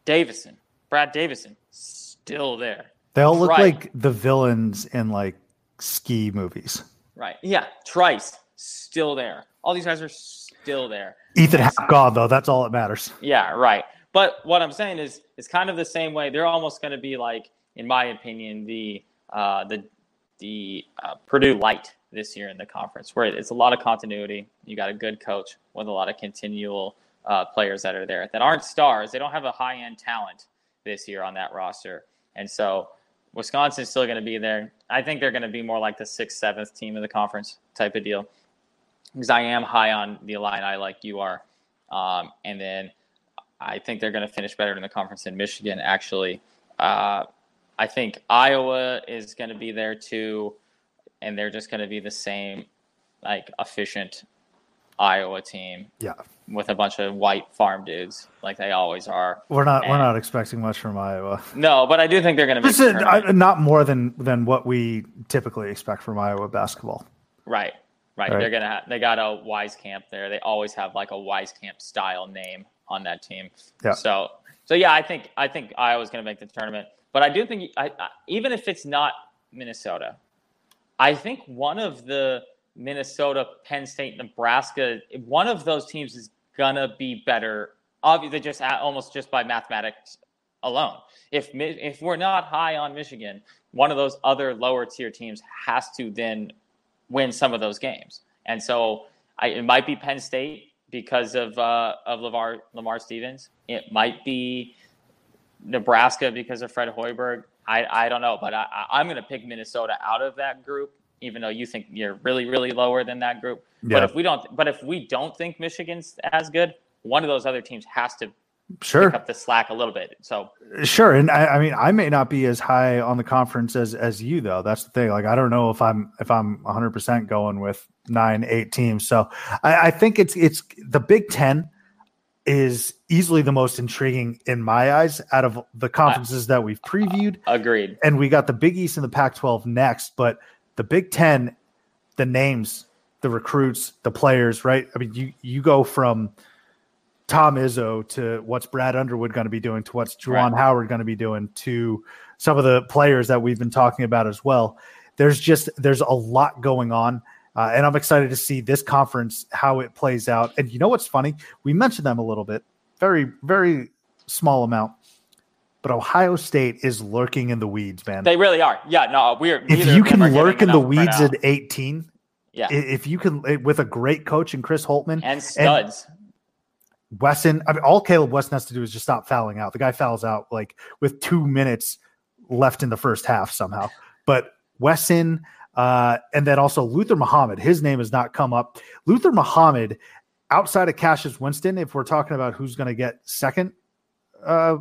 Davison, Brad Davison, still there. they all look Right. like the villains in like ski movies. Right. Yeah. Trice, still there. All these guys are still there. Ethan Hapgod, though, that's all that matters. Yeah, right. But what I'm saying is, it's kind of the same way. They're almost going to be like, in my opinion, the uh, the the uh, Purdue light this year in the conference, where it's a lot of continuity. You got a good coach with a lot of continual uh, players that are there that aren't stars. They don't have a high end talent this year on that roster, and so Wisconsin's still going to be there. I think they're going to be more like the sixth, seventh team of the conference type of deal. Because I am high on the Illini like you are. Um, and then I think they're going to finish better in the conference than Michigan, actually. Uh, I think Iowa is going to be there too, and they're just going to be the same, like, efficient Iowa team Yeah, with a bunch of white farm dudes, like they always are. we're not we're not expecting much from Iowa. No, but I do think they're going to make This is uh, not more than than what we typically expect from Iowa basketball. Right, right. Right. They're gonna have. They got a Wieskamp there. They always have like a Wieskamp style name on that team. Yeah. So, so yeah, I think I think Iowa's gonna make the tournament. But I do think I, I, even if it's not Minnesota, I think one of the Minnesota, Penn State, Nebraska, one of those teams is gonna be better. Obviously, just at, almost just by mathematics alone. If if we're not high on Michigan, one of those other lower tier teams has to then win some of those games. And so I, it might be Penn State because of uh, of Lamar Lamar Stevens. It might be Nebraska because of Fred Hoiberg. I, I don't know, but I, I'm going to pick Minnesota out of that group, even though you think you're really really lower than that group. Yeah. But if we don't, but if we don't think Michigan's as good, one of those other teams has to Sure, pick up the slack a little bit. So Sure, and I, I mean, I may not be as high on the conference as as you though. That's the thing. Like, I don't know if I'm if I'm 100 percent going with nine, eight teams. So I, I think it's it's the Big Ten is easily the most intriguing in my eyes out of the conferences that we've previewed, uh, agreed. and we got the Big East and the Pac-12 next. But the Big Ten, the names, the recruits, the players, right? I mean, you you go from Tom Izzo to what's Brad Underwood going to be doing to what's Juwan Right. Howard going to be doing to some of the players that we've been talking about as well. There's just there's a lot going on, uh, and I'm excited to see this conference how it plays out. And you know what's funny? We mentioned them a little bit, very very small amount, but Ohio State is lurking in the weeds, man. They really are. Yeah, no, we're. if you can lurk in the weeds out. at 18, yeah, if you can eh, with a great coach and Chris Holtmann and studs. Wesson, I mean, all Caleb Wesson has to do is just stop fouling out. The guy fouls out like with two minutes left in the first half somehow. But Wesson, uh, and then also Luther Muhammad, his name has not come up. Luther Muhammad, outside of Cassius Winston, if we're talking about who's going to get second uh,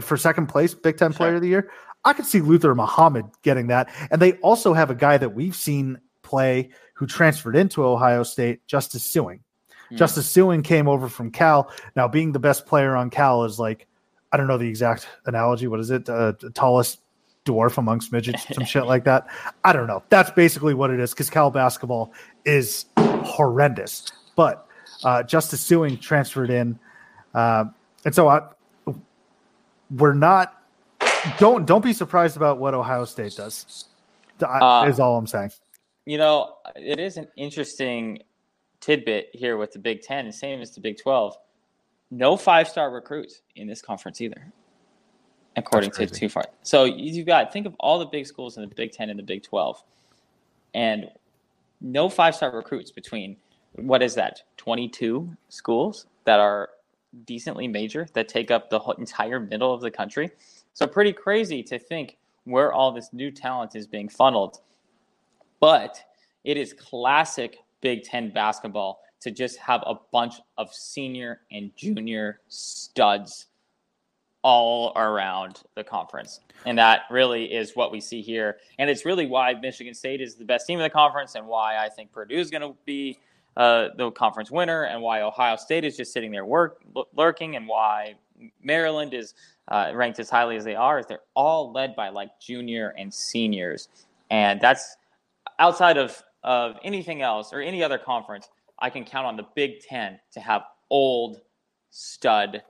for second place, Big Ten Player of the Year, I could see Luther Muhammad getting that. And they also have a guy that we've seen play who transferred into Ohio State, Justice Sueing. Hmm. Justice Sueing came over from Cal. Now, being the best player on Cal is like, I don't know the exact analogy. What is it? Uh, the tallest dwarf amongst midgets, some shit like that. I don't know. That's basically what it is because Cal basketball is horrendous. But uh, Justice Sueing transferred in. Uh, and so I, we're not, don't don't be surprised about what Ohio State does. I- Uh, is all I'm saying. You know, it is an interesting tidbit here with the Big Ten, same as the Big Twelve. No five-star recruits in this conference either, according to. Too Far. So you've got think of all the big schools in the Big Ten and the Big Twelve, and no five-star recruits between what is that? Twenty-two schools that are decently major that take up the whole entire middle of the country. So pretty crazy to think where all this new talent is being funneled. But it is classic Big Ten basketball to just have a bunch of senior and junior studs all around the conference. And that really is what we see here. And it's really why Michigan State is the best team in the conference and why I think Purdue is going to be uh, the conference winner and why Ohio State is just sitting there work, lurking and why Maryland is uh, ranked as highly as they are is they're all led by like junior and seniors. And that's outside of, of anything else or any other conference, I can count on the Big Ten to have old stud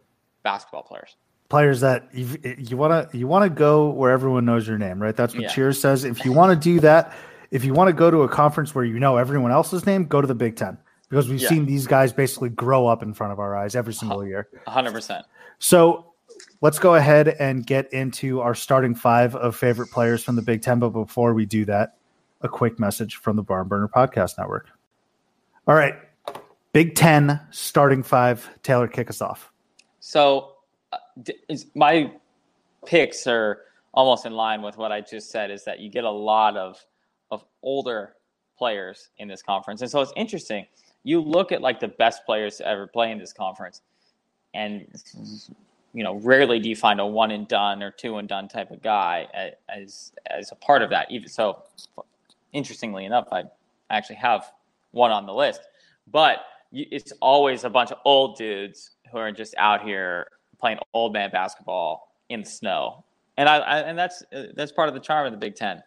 basketball players. players that you you want to you want to go where everyone knows your name, right? That's what Yeah. Cheers says. If you want to do that, if you want to go to a conference where you know everyone else's name, go to the Big Ten because we've Yeah. seen these guys basically grow up in front of our eyes every single year. 100%. So let's go ahead and get into our starting five of favorite players from the Big Ten. But before we do that, a quick message from the Barn Burner Podcast Network. All right, Big Ten starting five. Taylor, kick us off. So uh, my picks are almost in line with what I just said is that you get a lot of of older players in this conference. And so it's interesting. You look at like the best players to ever play in this conference, and you know, rarely do you find a one and done or two and done type of guy as as a part of that. Even so, interestingly enough, I actually have one on the list, but it's always a bunch of old dudes who are just out here playing old man basketball in the snow, and I, I and that's that's part of the charm of the Big Ten.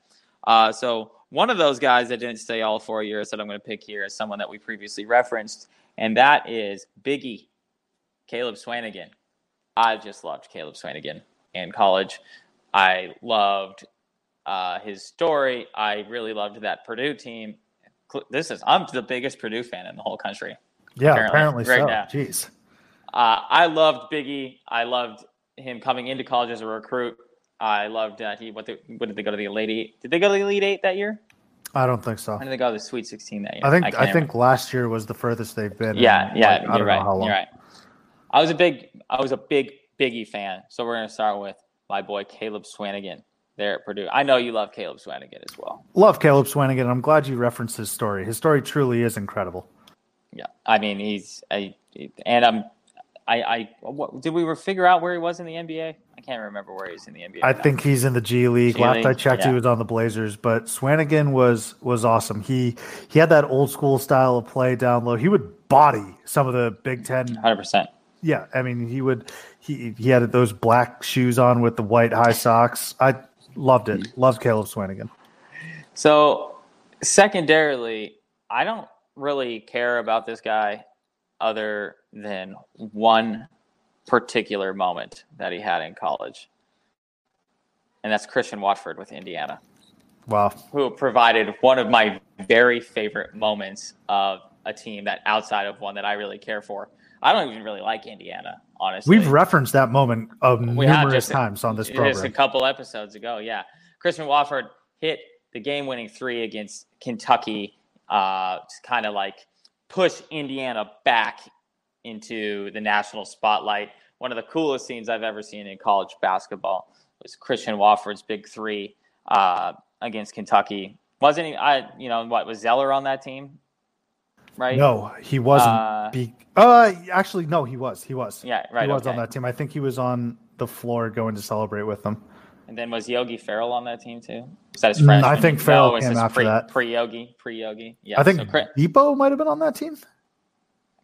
Uh, so one of those guys that didn't stay all four years that I'm going to pick here is someone that we previously referenced, and that is Biggie, Caleb Swanigan. I just loved Caleb Swanigan in college. I loved uh, his story. I really loved that Purdue team. This is I'm the biggest Purdue fan in the whole country. Yeah, apparently, apparently right so. Now. Jeez. Uh, I loved Biggie. I loved him coming into college as a recruit. I loved that he what, the, what did they go to the Elite Eight? Did they go to the Elite Eight that year? I don't think so. I think they go to the Sweet Sixteen that year? I think I, I think last year was the furthest they've been. Yeah, yeah, like, you're right. You're right. I was a big I was a big Biggie fan, so we're gonna start with my boy Caleb Swanigan there at Purdue. I know you love Caleb Swanigan as well. Love Caleb Swanigan. I'm glad you referenced his story. His story truly is incredible. Yeah, I mean he's a, and I'm I, I what, did we figure out where he was in the NBA? I can't remember where he's in the NBA. I now. think he's in the G League. G Last I checked, yeah. he was on the Blazers. But Swanigan was was awesome. He he had that old school style of play down low. He would body some of the Big Ten. Hundred percent. Yeah, I mean he would. He he had those black shoes on with the white high socks. I loved it. Loved Caleb Swanigan. So secondarily, I don't really care about this guy other than one particular moment that he had in college. And that's Christian Watford with Indiana. Wow. Who provided one of my very favorite moments of a team that outside of one that I really care for. I don't even really like Indiana, honestly. We've referenced that moment of we numerous times on this program. Just a couple episodes ago, yeah. Christian Watford hit the game-winning three against Kentucky, uh, kind of like push Indiana back into the national spotlight. One of the coolest scenes I've ever seen in college basketball was Christian Watford's big three uh, against Kentucky. Wasn't he? I you know what was Zeller on that team? Right? No, he wasn't. Uh, be, uh actually, no, he was. He was. Yeah, right. He was okay. on that team. I think he was on the floor going to celebrate with them. And then was Yogi Ferrell on that team too? Was that his friend? I think Ferrell no, came after pre, that. Pre Yogi, pre Yogi. Yeah, I think so, might have been on that team.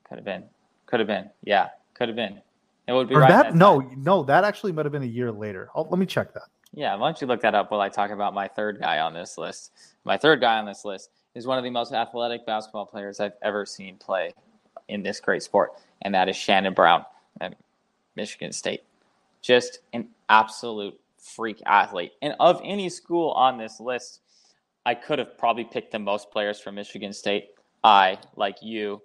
Could have been. Could have been. Yeah, could have been. It would be or right. That, no, no, that actually might have been a year later. I'll, let me check that. Yeah, why don't you look that up while I talk about my third guy on this list? My third guy on this list is one of the most athletic basketball players I've ever seen play in this great sport, and that is Shannon Brown at Michigan State. Just an absolute freak athlete. And of any school on this list, I could have probably picked the most players from Michigan State. I, like you,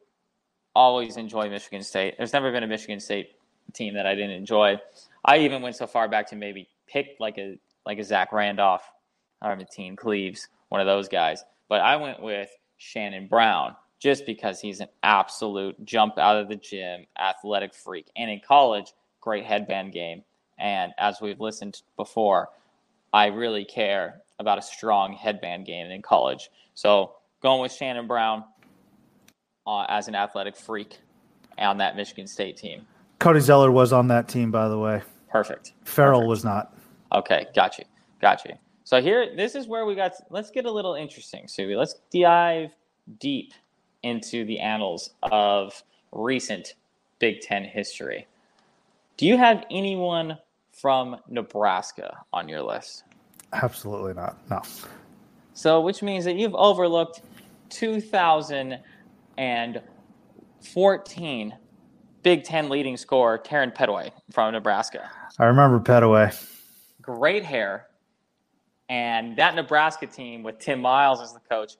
always enjoy Michigan State. There's never been a Michigan State team that I didn't enjoy. I even went so far back to maybe pick like a like a Zach Randolph or Mateen Cleaves, one of those guys. But I went with Shannon Brown just because he's an absolute jump out of the gym, athletic freak. And in college, great headband game. And as we've listened before, I really care about a strong headband game in college. So going with Shannon Brown uh, as an athletic freak on that Michigan State team. Cody Zeller was on that team, by the way. Perfect. Ferrell Perfect. was not. Okay, got you, got you. So here, this is where we got. Let's get a little interesting, Subbi. Let's dive deep into the annals of recent Big Ten history. Do you have anyone from Nebraska on your list? Absolutely not. No. So, which means that you've overlooked 2014 Big Ten leading scorer Terran Petteway from Nebraska. I remember Pettaway. Great hair. And that Nebraska team with Tim Miles as the coach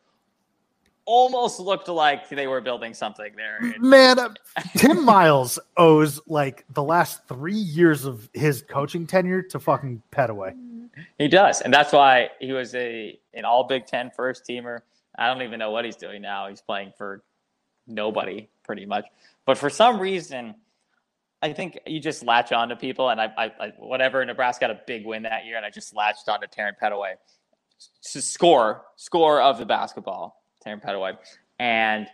almost looked like they were building something there. Man, uh, Tim <laughs> Miles owes like the last three years of his coaching tenure to fucking Petteway. He does, and that's why he was a an All Big Ten first teamer. I don't even know what he's doing now. He's playing for nobody pretty much. But for some reason, I think you just latch on to people, and I, I, I whatever Nebraska had a big win that year, and I just latched on to Terran Petteway to score score of the basketball Terran Petteway, and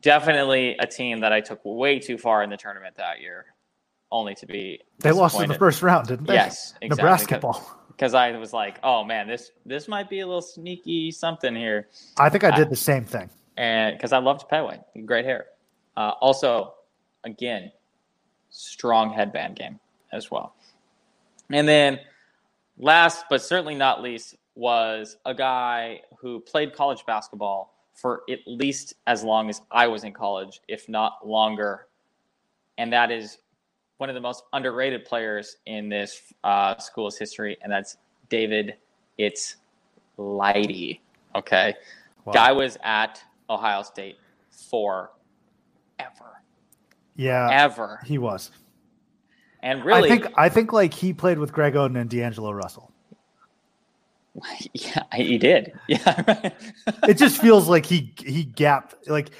definitely a team that I took way too far in the tournament that year, only to be They lost in the first round, didn't they? Yes, exactly. Nebraska ball. <laughs> because I was like, oh man, this this might be a little sneaky something here, I think I did the same thing. and because I loved Petteway, great hair. Uh, also, again, strong headband game as well. And then, last but certainly not least, was a guy who played college basketball for at least as long as I was in college, if not longer, and that is one of the most underrated players in this uh, school's history, and that's David. It's Lighty. Okay, Wow. guy was at Ohio State forever, Yeah, ever, he was. and really, I think I think like he played with Greg Oden and D'Angelo Russell. <laughs> yeah, he did. <laughs> Yeah, right. It just feels like he he gapped like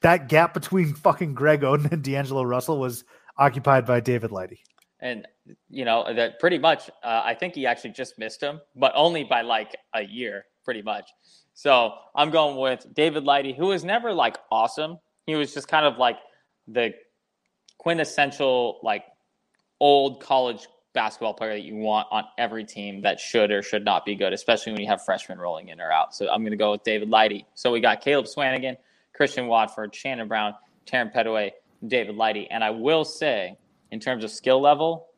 that gap between fucking Greg Oden and D'Angelo Russell was occupied by David Lighty. and you know that pretty much. Uh, I think he actually just missed him, but only by like a year, pretty much. So I'm going with David Lighty, who was never like awesome. He was just kind of like the quintessential like old college basketball player that you want on every team that should or should not be good, especially when you have freshmen rolling in or out. So I'm going to go with David Lighty. So we got Caleb Swanigan, Christian Watford, Shannon Brown, Terran Petteway, David Lighty. And I will say, in terms of skill level,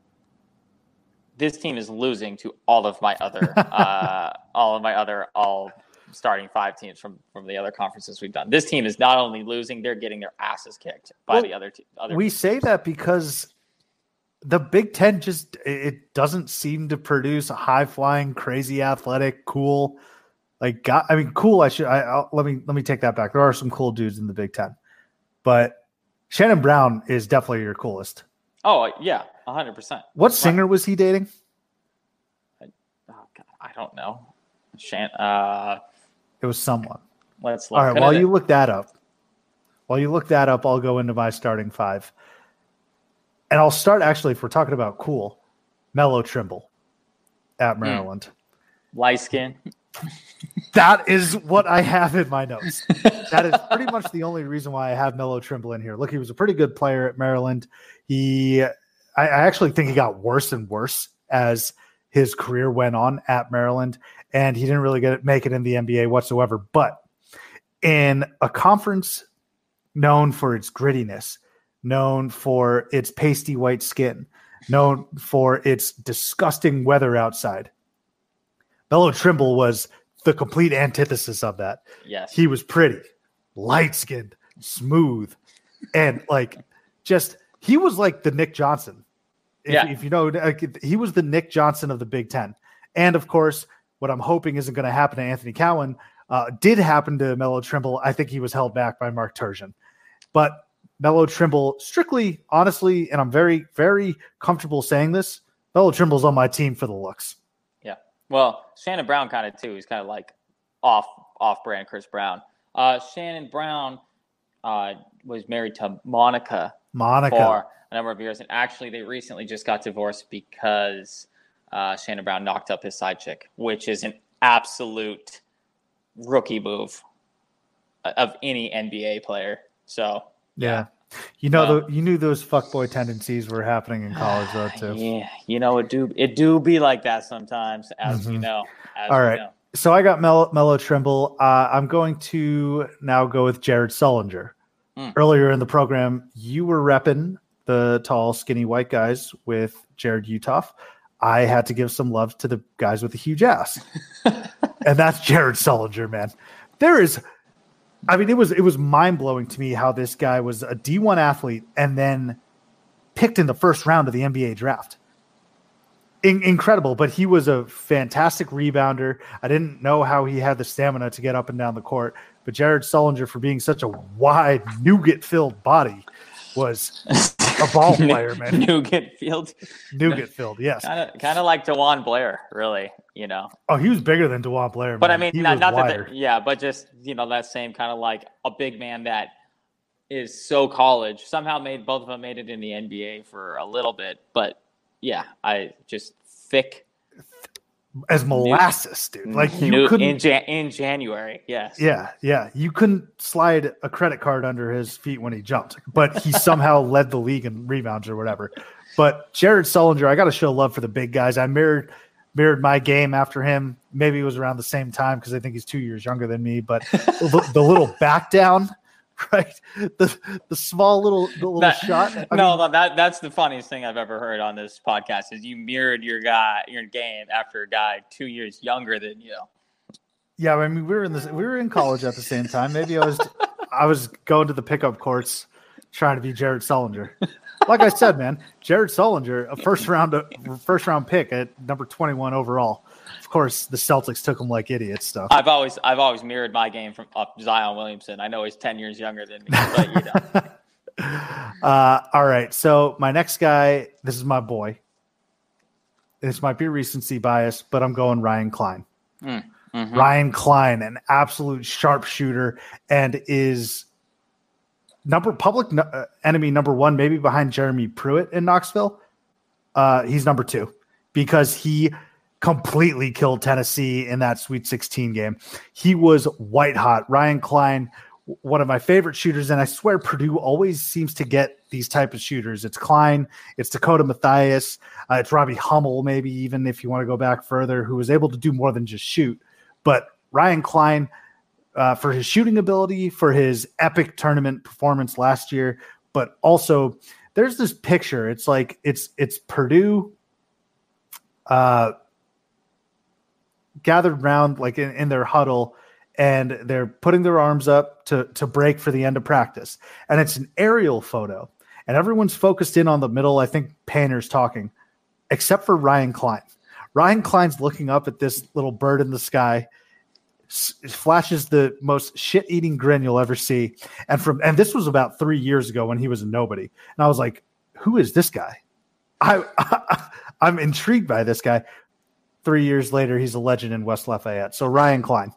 this team is losing to all of my other, <laughs> uh, all of my other all starting five teams from from the other conferences we've done. This team is not only losing; they're getting their asses kicked by Well, the other te- other. We say that because the Big Ten just it doesn't seem to produce a high flying, crazy, athletic, cool. Like, got, I mean, cool. I should. I I'll, let me let me take that back. There are some cool dudes in the Big Ten, but Shannon Brown is definitely your coolest. oh yeah, hundred percent. What singer was he dating? Oh, God, I don't know. Shan- uh, It was someone. let's look. All right. While you look that up, while you look that up, I'll go into my starting five, and I'll start actually. If we're talking about cool, Melo Trimble Hmm. at Maryland. light skin. <laughs> That is what I have in my notes. <laughs> That is pretty much the only reason why I have Melo Trimble in here. Look, he was a pretty good player at Maryland. He, I, I actually think he got worse and worse as his career went on at Maryland, and he didn't really get it, make it in the NBA whatsoever. But in a conference known for its grittiness, known for its pasty white skin, known for its disgusting weather outside, Melo Trimble was the complete antithesis of that. Yes. He was pretty, light skinned, smooth, and like just he was like the Nick Johnson. If, Yeah. if you know, like, he was the Nick Johnson of the Big Ten. And of course, what I'm hoping isn't going to happen to Anthony Cowan uh, did happen to Melo Trimble. I think he was held back by Mark Turgeon. But Melo Trimble, strictly, honestly, and I'm very, very comfortable saying this, Melo Trimble's on my team for the looks. Yeah. Well, Shannon Brown kind of too. He's kind of like off off brand Chris Brown. Uh, Shannon Brown uh, was married to Monica Monica. for a number of years, and actually they recently just got divorced because uh, Shannon Brown knocked up his side chick, which is an absolute rookie move of any NBA player. So Yeah. You know, Um, the, you knew those fuckboy tendencies were happening in college, though, <sighs> too. yeah, you know it do it do be like that sometimes, as you Mhm. know. As All you right. know. So I got Melo, Melo Trimble. Uh, I'm going to now go with Jared Sullinger. Mm. Earlier in the program, you were repping the tall, skinny white guys with Jarrod Uthoff. I had to give some love to the guys with the huge ass, <laughs> and that's Jared Sullinger, man. There is, I mean, it was it was mind blowing to me how this guy was a D1 athlete and then picked in the first round of the NBA draft in- incredible, but he was a fantastic rebounder. I didn't know how he had the stamina to get up and down the court, but Jared Sullinger, for being such a wide, nougat filled body, was <laughs> a ball <laughs> player, man. Nugent Field. nougat filled, yes. Kind of, kind of like DeJuan Blair, really. You know, Oh, he was bigger than DeJuan Blair, but I mean, he not, not that, yeah, but just you know that same kind of like a big man that is so college somehow made both of them made it in the NBA for a little bit, but yeah, I just thick, as molasses, dude. Like you New- couldn't in Jan- in January. Yes. Yeah, yeah. You couldn't slide a credit card under his feet when he jumped, but he <laughs> somehow led the league in rebounds or whatever. But Jared Sullinger, I got to show love for the big guys. I mirrored mirrored my game after him. Maybe it was around the same time because I think he's two years younger than me. But <laughs> the, the little back down, <laughs> right? The the small little the little That- shot. I no, mean, no, that that's the funniest thing I've ever heard on this podcast is you mirrored your guy your game after a guy two years younger than you. Yeah, I mean, we were in this. We were in college at the same time. Maybe I was, I was going to the pickup courts, trying to be Jared Sullinger. Like I said, man, Jared Sullinger, a first round, a first round pick at number twenty one overall. Of course, the Celtics took him like idiots. Stuff. I've always I've always mirrored my game from up Zion Williamson. I know he's ten years younger than me, but you know. <laughs> Uh, all right, so my next guy, this is my boy. This might be recency bias, but I'm going Ryan Cline. Mhm. Ryan Cline, an absolute sharpshooter, and is number public uh, enemy number one, maybe behind Jeremy Pruitt in Knoxville. Uh, he's number two because he completely killed Tennessee in that Sweet 16 game. He was white hot. Ryan Cline, one of my favorite shooters, and I swear Purdue always seems to get these type of shooters. It's Cline, it's Dakota Mathias, uh, it's Robbie Hummel, maybe even if you want to go back further, who was able to do more than just shoot. But Ryan Cline, uh, for his shooting ability, for his epic tournament performance last year, but also there's this picture. It's like it's it's Purdue uh, gathered round like in, in their huddle and they're putting their arms up to to break for the end of practice. And it's an aerial photo. And everyone's focused in on the middle. I think Painter's talking, except for Ryan Cline. Ryan Cline's looking up at this little bird in the sky, s- flashes the most shit-eating grin you'll ever see. And from and this was about three years ago when he was a nobody. And I was like, who is this guy? I, <laughs> I'm intrigued by this guy. Three years later, he's a legend in West Lafayette. So Ryan Cline.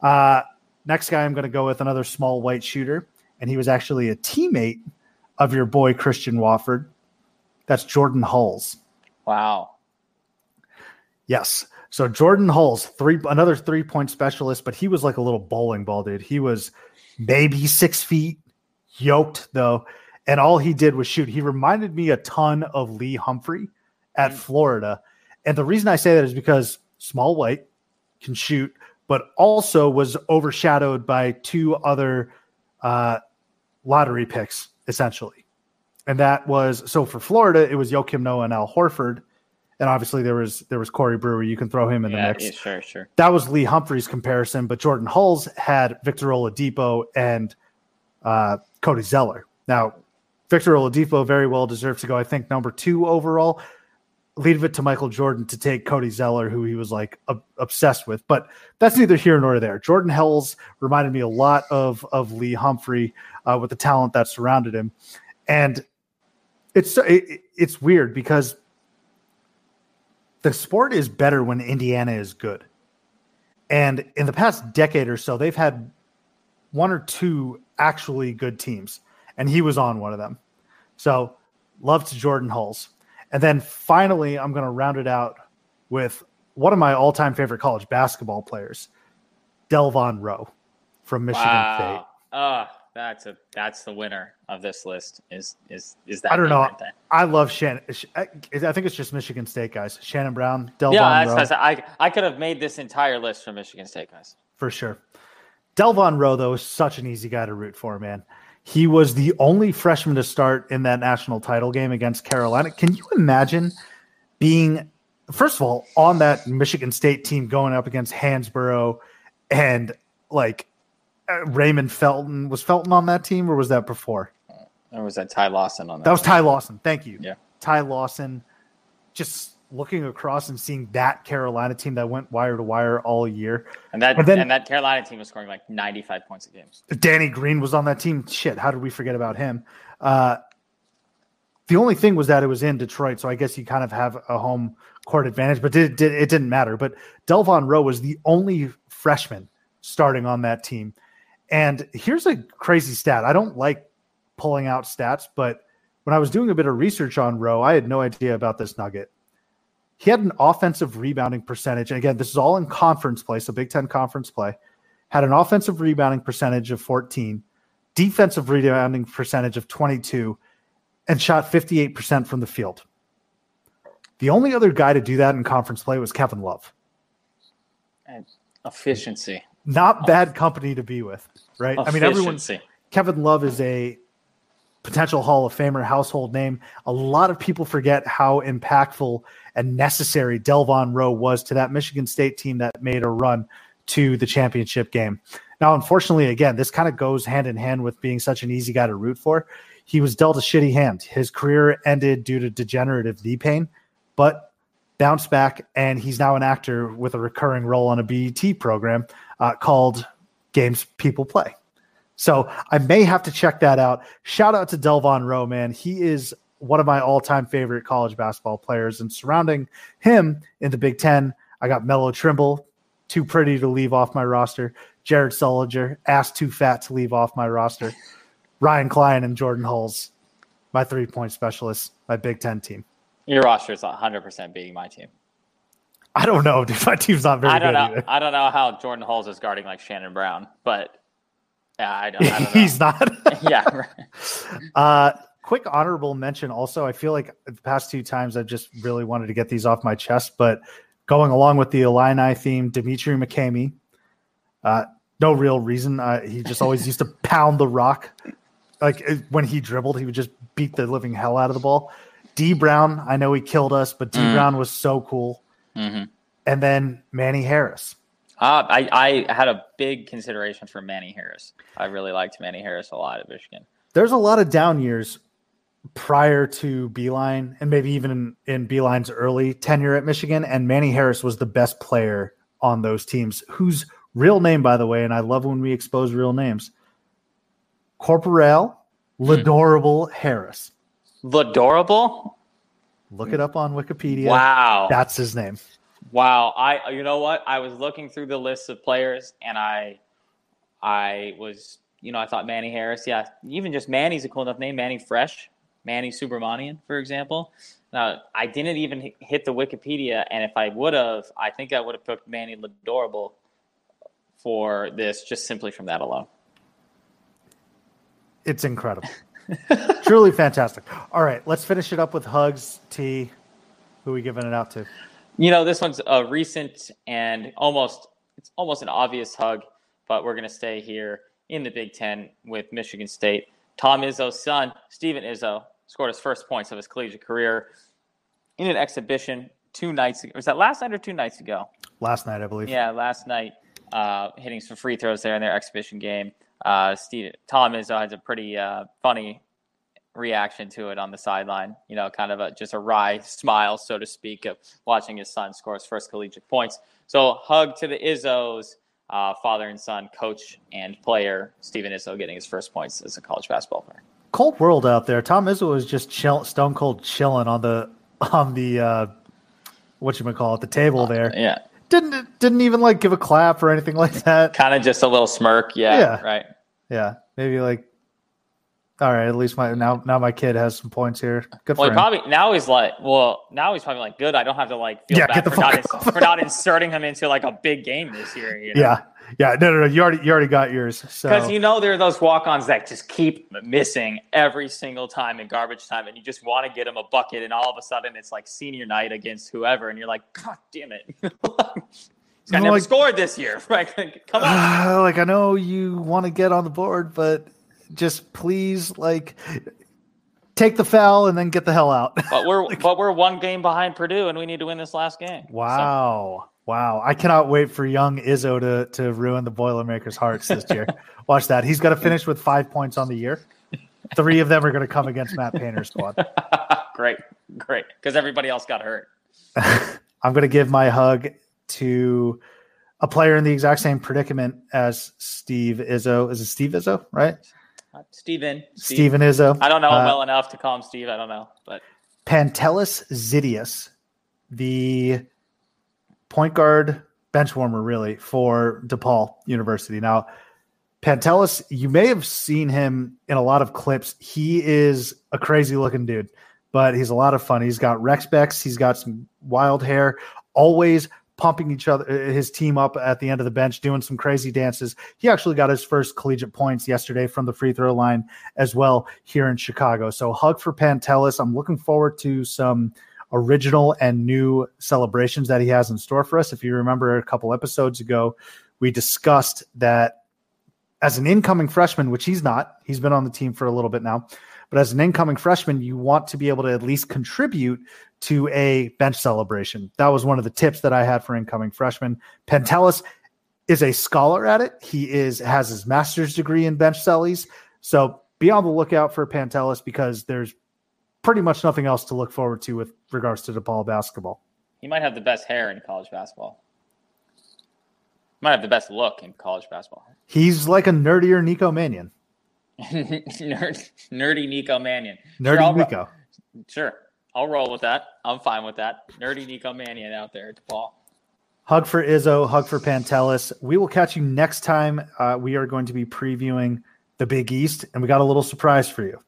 Uh, next guy, I'm going to go with another small white shooter, and he was actually a teammate of your boy Christian Watford. That's Jordan Hulls. Wow. Yes. So Jordan Hulls, three another three point specialist, but he was like a little bowling ball dude. He was maybe six feet, yoked though, and all he did was shoot. He reminded me a ton of Lee Humphrey at Florida, and the reason I say that is because small white can shoot, but also was overshadowed by two other uh, lottery picks essentially, and that was so for Florida it was Joakim Noah and Al Horford and obviously there was there was Corey Brewer. You can throw him in the Yeah, mix. yeah, sure, sure. That was Lee Humphrey's comparison, but Jordan Hulls had Victor Oladipo and uh, Cody Zeller. Now, Victor Oladipo very well deserves to go. I think number two overall. Leave it to Michael Jordan to take Cody Zeller, who he was like ob- obsessed with. But that's neither here nor there. Jordan Hulls reminded me a lot of of Lee Humphrey uh, with the talent that surrounded him, and it's it, it's weird because the sport is better when Indiana is good. And in the past decade or so, they've had one or two actually good teams, and he was on one of them. So, love to Jordan Hulls. And then finally, I'm going to round it out with one of my all time favorite college basketball players, Delvon Roe from Michigan State. Wow. Uh, that's a that's the winner of this list. Is is is that? I don't know. Right. I love Shannon. I think it's just Michigan State guys. Shannon Brown, Delvon Yeah, Roe. that's, that's, I I could have made this entire list from Michigan State guys. for sure. Delvon Roe, though, is such an easy guy to root for, man. He was the only freshman to start in that national title game against Carolina. Can you imagine being, first of all, on that Michigan State team going up against Hansbrough and like uh, Raymond Felton? Was Felton on that team or was that before? Or was that Ty Lawson on that? That was Ty Lawson. Thank you. Yeah. Ty Lawson. Just looking across and seeing that Carolina team that went wire to wire all year. and that and then- and that Carolina team was scoring like 95 points a game. Danny Green was on that team. Shit, how did we forget about him? Uh, the only thing was that it was in Detroit, so I guess you kind of have a home court advantage, but it, it, it didn't matter. But Delvon Roe was the only freshman starting on that team. And here's a crazy stat. I don't like pulling out stats, but when I was doing a bit of research on Roe, I had no idea about this nugget. He had an offensive rebounding percentage. And again, this is all in conference play, so Big Ten conference play. Had an offensive rebounding percentage of 14, defensive rebounding percentage of 22, and shot 58% from the field. The only other guy to do that in conference play was Kevin Love. And efficiency. Not bad company to be with, right? I mean, everyone. Kevin Love is a potential Hall of Famer, household name. A lot of people forget how impactful and necessary Delvon Roe was to that Michigan State team that made a run to the championship game. Now, unfortunately, again, this kind of goes hand in hand with being such an easy guy to root for. He was dealt a shitty hand. His career ended due to degenerative knee pain, but bounced back, and he's now an actor with a recurring role on a BET program uh, called Games People Play. So I may have to check that out. Shout out to Delvon Roe, man. He is one of my all-time favorite college basketball players. And surrounding him in the Big Ten, I got Melo Trimble, too pretty to leave off my roster. Jared Sullinger, ass too fat to leave off my roster. Ryan Cline and Jordan Hulls, my three-point specialists, my Big Ten team. Your roster is 100% beating my team. I don't know, dude. <laughs> My team's not very I don't good know. either. I don't know how Jordan Hulls is guarding like Shannon Brown, but yeah, I don't, I don't <laughs> know. He's not. <laughs> yeah, <laughs> right. Uh, quick honorable mention also. I feel like the past two times I've just really wanted to get these off my chest, but going along with the Illini theme, Demetri McCamey. Uh, no real reason. Uh, he just always used to pound the rock. Like when he dribbled, he would just beat the living hell out of the ball. Dee Brown, I know he killed us, but Dee Brown was so cool. Mhm. And then Manny Harris. Uh, I, I had a big consideration for Manny Harris. I really liked Manny Harris a lot at Michigan. There's a lot of down years prior to Beilein and maybe even in, in Beilein's early tenure at Michigan. And Manny Harris was the best player on those teams, whose real name, by the way, and I love when we expose real names Corporal Ladorable Harris. Ladorable? Look it up on Wikipedia. Wow. That's his name. Wow. I you know what? I was looking through the list of players and I I was you know, I thought Manny Harris, yeah, even just Manny's a cool enough name, Mannie Fresh, Manny Subramanian, for example. Now, I didn't even hit the Wikipedia, and if I would have, I think I would have picked Manny Ladorable for this just simply from that alone. It's incredible. Truly fantastic. All right, let's finish it up with hugs. T, who are we giving it out to? You know, this one's a recent and almost it's almost an obvious hug, but we're gonna stay here in the Big Ten with Michigan State. Tom Izzo's son, Steven Izzo, scored his first points of his collegiate career in an exhibition two nights ago. Was that last night or two nights ago? Last night, I believe. Yeah, last night, uh, hitting some free throws there in their exhibition game. Uh, Steve, Tom Izzo has a pretty uh, funny reaction to it on the sideline. You know, kind of a, just a wry smile, so to speak, of watching his son score his first collegiate points. So, hug to the Izzos, uh, father and son, coach and player. Steven Izzo getting his first points as a college basketball player. Cold world out there. Tom Izzo was just chill, stone cold chilling on the on the uh, what you call it, the table there. Yeah, Didn't didn't even like give a clap or anything like that. kind of just a little smirk. Yeah, Yeah. right. Yeah, maybe like. All right, at least my now now my kid has some points here. Good Well, for probably now he's like, well, now he's probably like, good. I don't have to like feel Yeah, bad for not, ins- for not inserting him into like a big game this year. You know? Yeah, yeah. No, no, no. You already you already got yours. So Because you know there are those walk-ons that just keep missing every single time in garbage time, and you just want to get him a bucket, and all of a sudden it's like senior night against whoever, and you're like, God damn it, <laughs> I'm never like- scored this year. <laughs> Right? Come on. <sighs> like I know you want to get on the board, but just please like take the foul and then get the hell out. But we're <laughs> but we're one game behind Purdue, and we need to win this last game. So- Wow. Wow. I cannot wait for young Izzo to, to ruin the Boilermakers' hearts this year. <laughs> Watch that. He's got to finish with five points on the year. Three of them are going to come against Matt Painter's squad. <laughs> great, great, because everybody else got hurt. I'm going to give my hug to a player in the exact same predicament as Steve Izzo. Is it Steve Izzo, right? Uh, Steven, Steve. Steven Izzo. I don't know him Uh, well enough to call him Steve. I don't know, but Pantelis Xidias, the point guard bench warmer, really, for DePaul University. Now, Pantelis, you may have seen him in a lot of clips. He is a crazy looking dude, but he's a lot of fun. He's got Rex Bex, he's got some wild hair, always pumping each other uh, his team up at the end of the bench doing some crazy dances. He actually got his first collegiate points yesterday from the free throw line as well here in chicago. So hug for pantelis. I'm looking forward to some original and new celebrations that he has in store for us. If you remember a couple episodes ago we discussed that as an incoming freshman which he's not he's been on the team for a little bit now but as an incoming freshman you want to be able to at least contribute to a bench celebration. That was one of the tips that I had for incoming freshmen. Pantelis is a scholar at it. He is has his master's degree in bench cellies. So be on the lookout for Pantelis because there's pretty much nothing else to look forward to with regards to DePaul basketball. He might have the best hair in college basketball. Might have the best look in college basketball. He's like a nerdier Nico Mannion. <laughs> Nerd, nerdy Nico Mannion. Nerdy sure, Nico. Sure. I'll roll with that. I'm fine with that. Nerdy Nico Mannion out there at DePaul. Hug for Izzo, hug for Pantelis. We will catch you next time. Uh, we are going to be previewing the Big East, and we got a little surprise for you.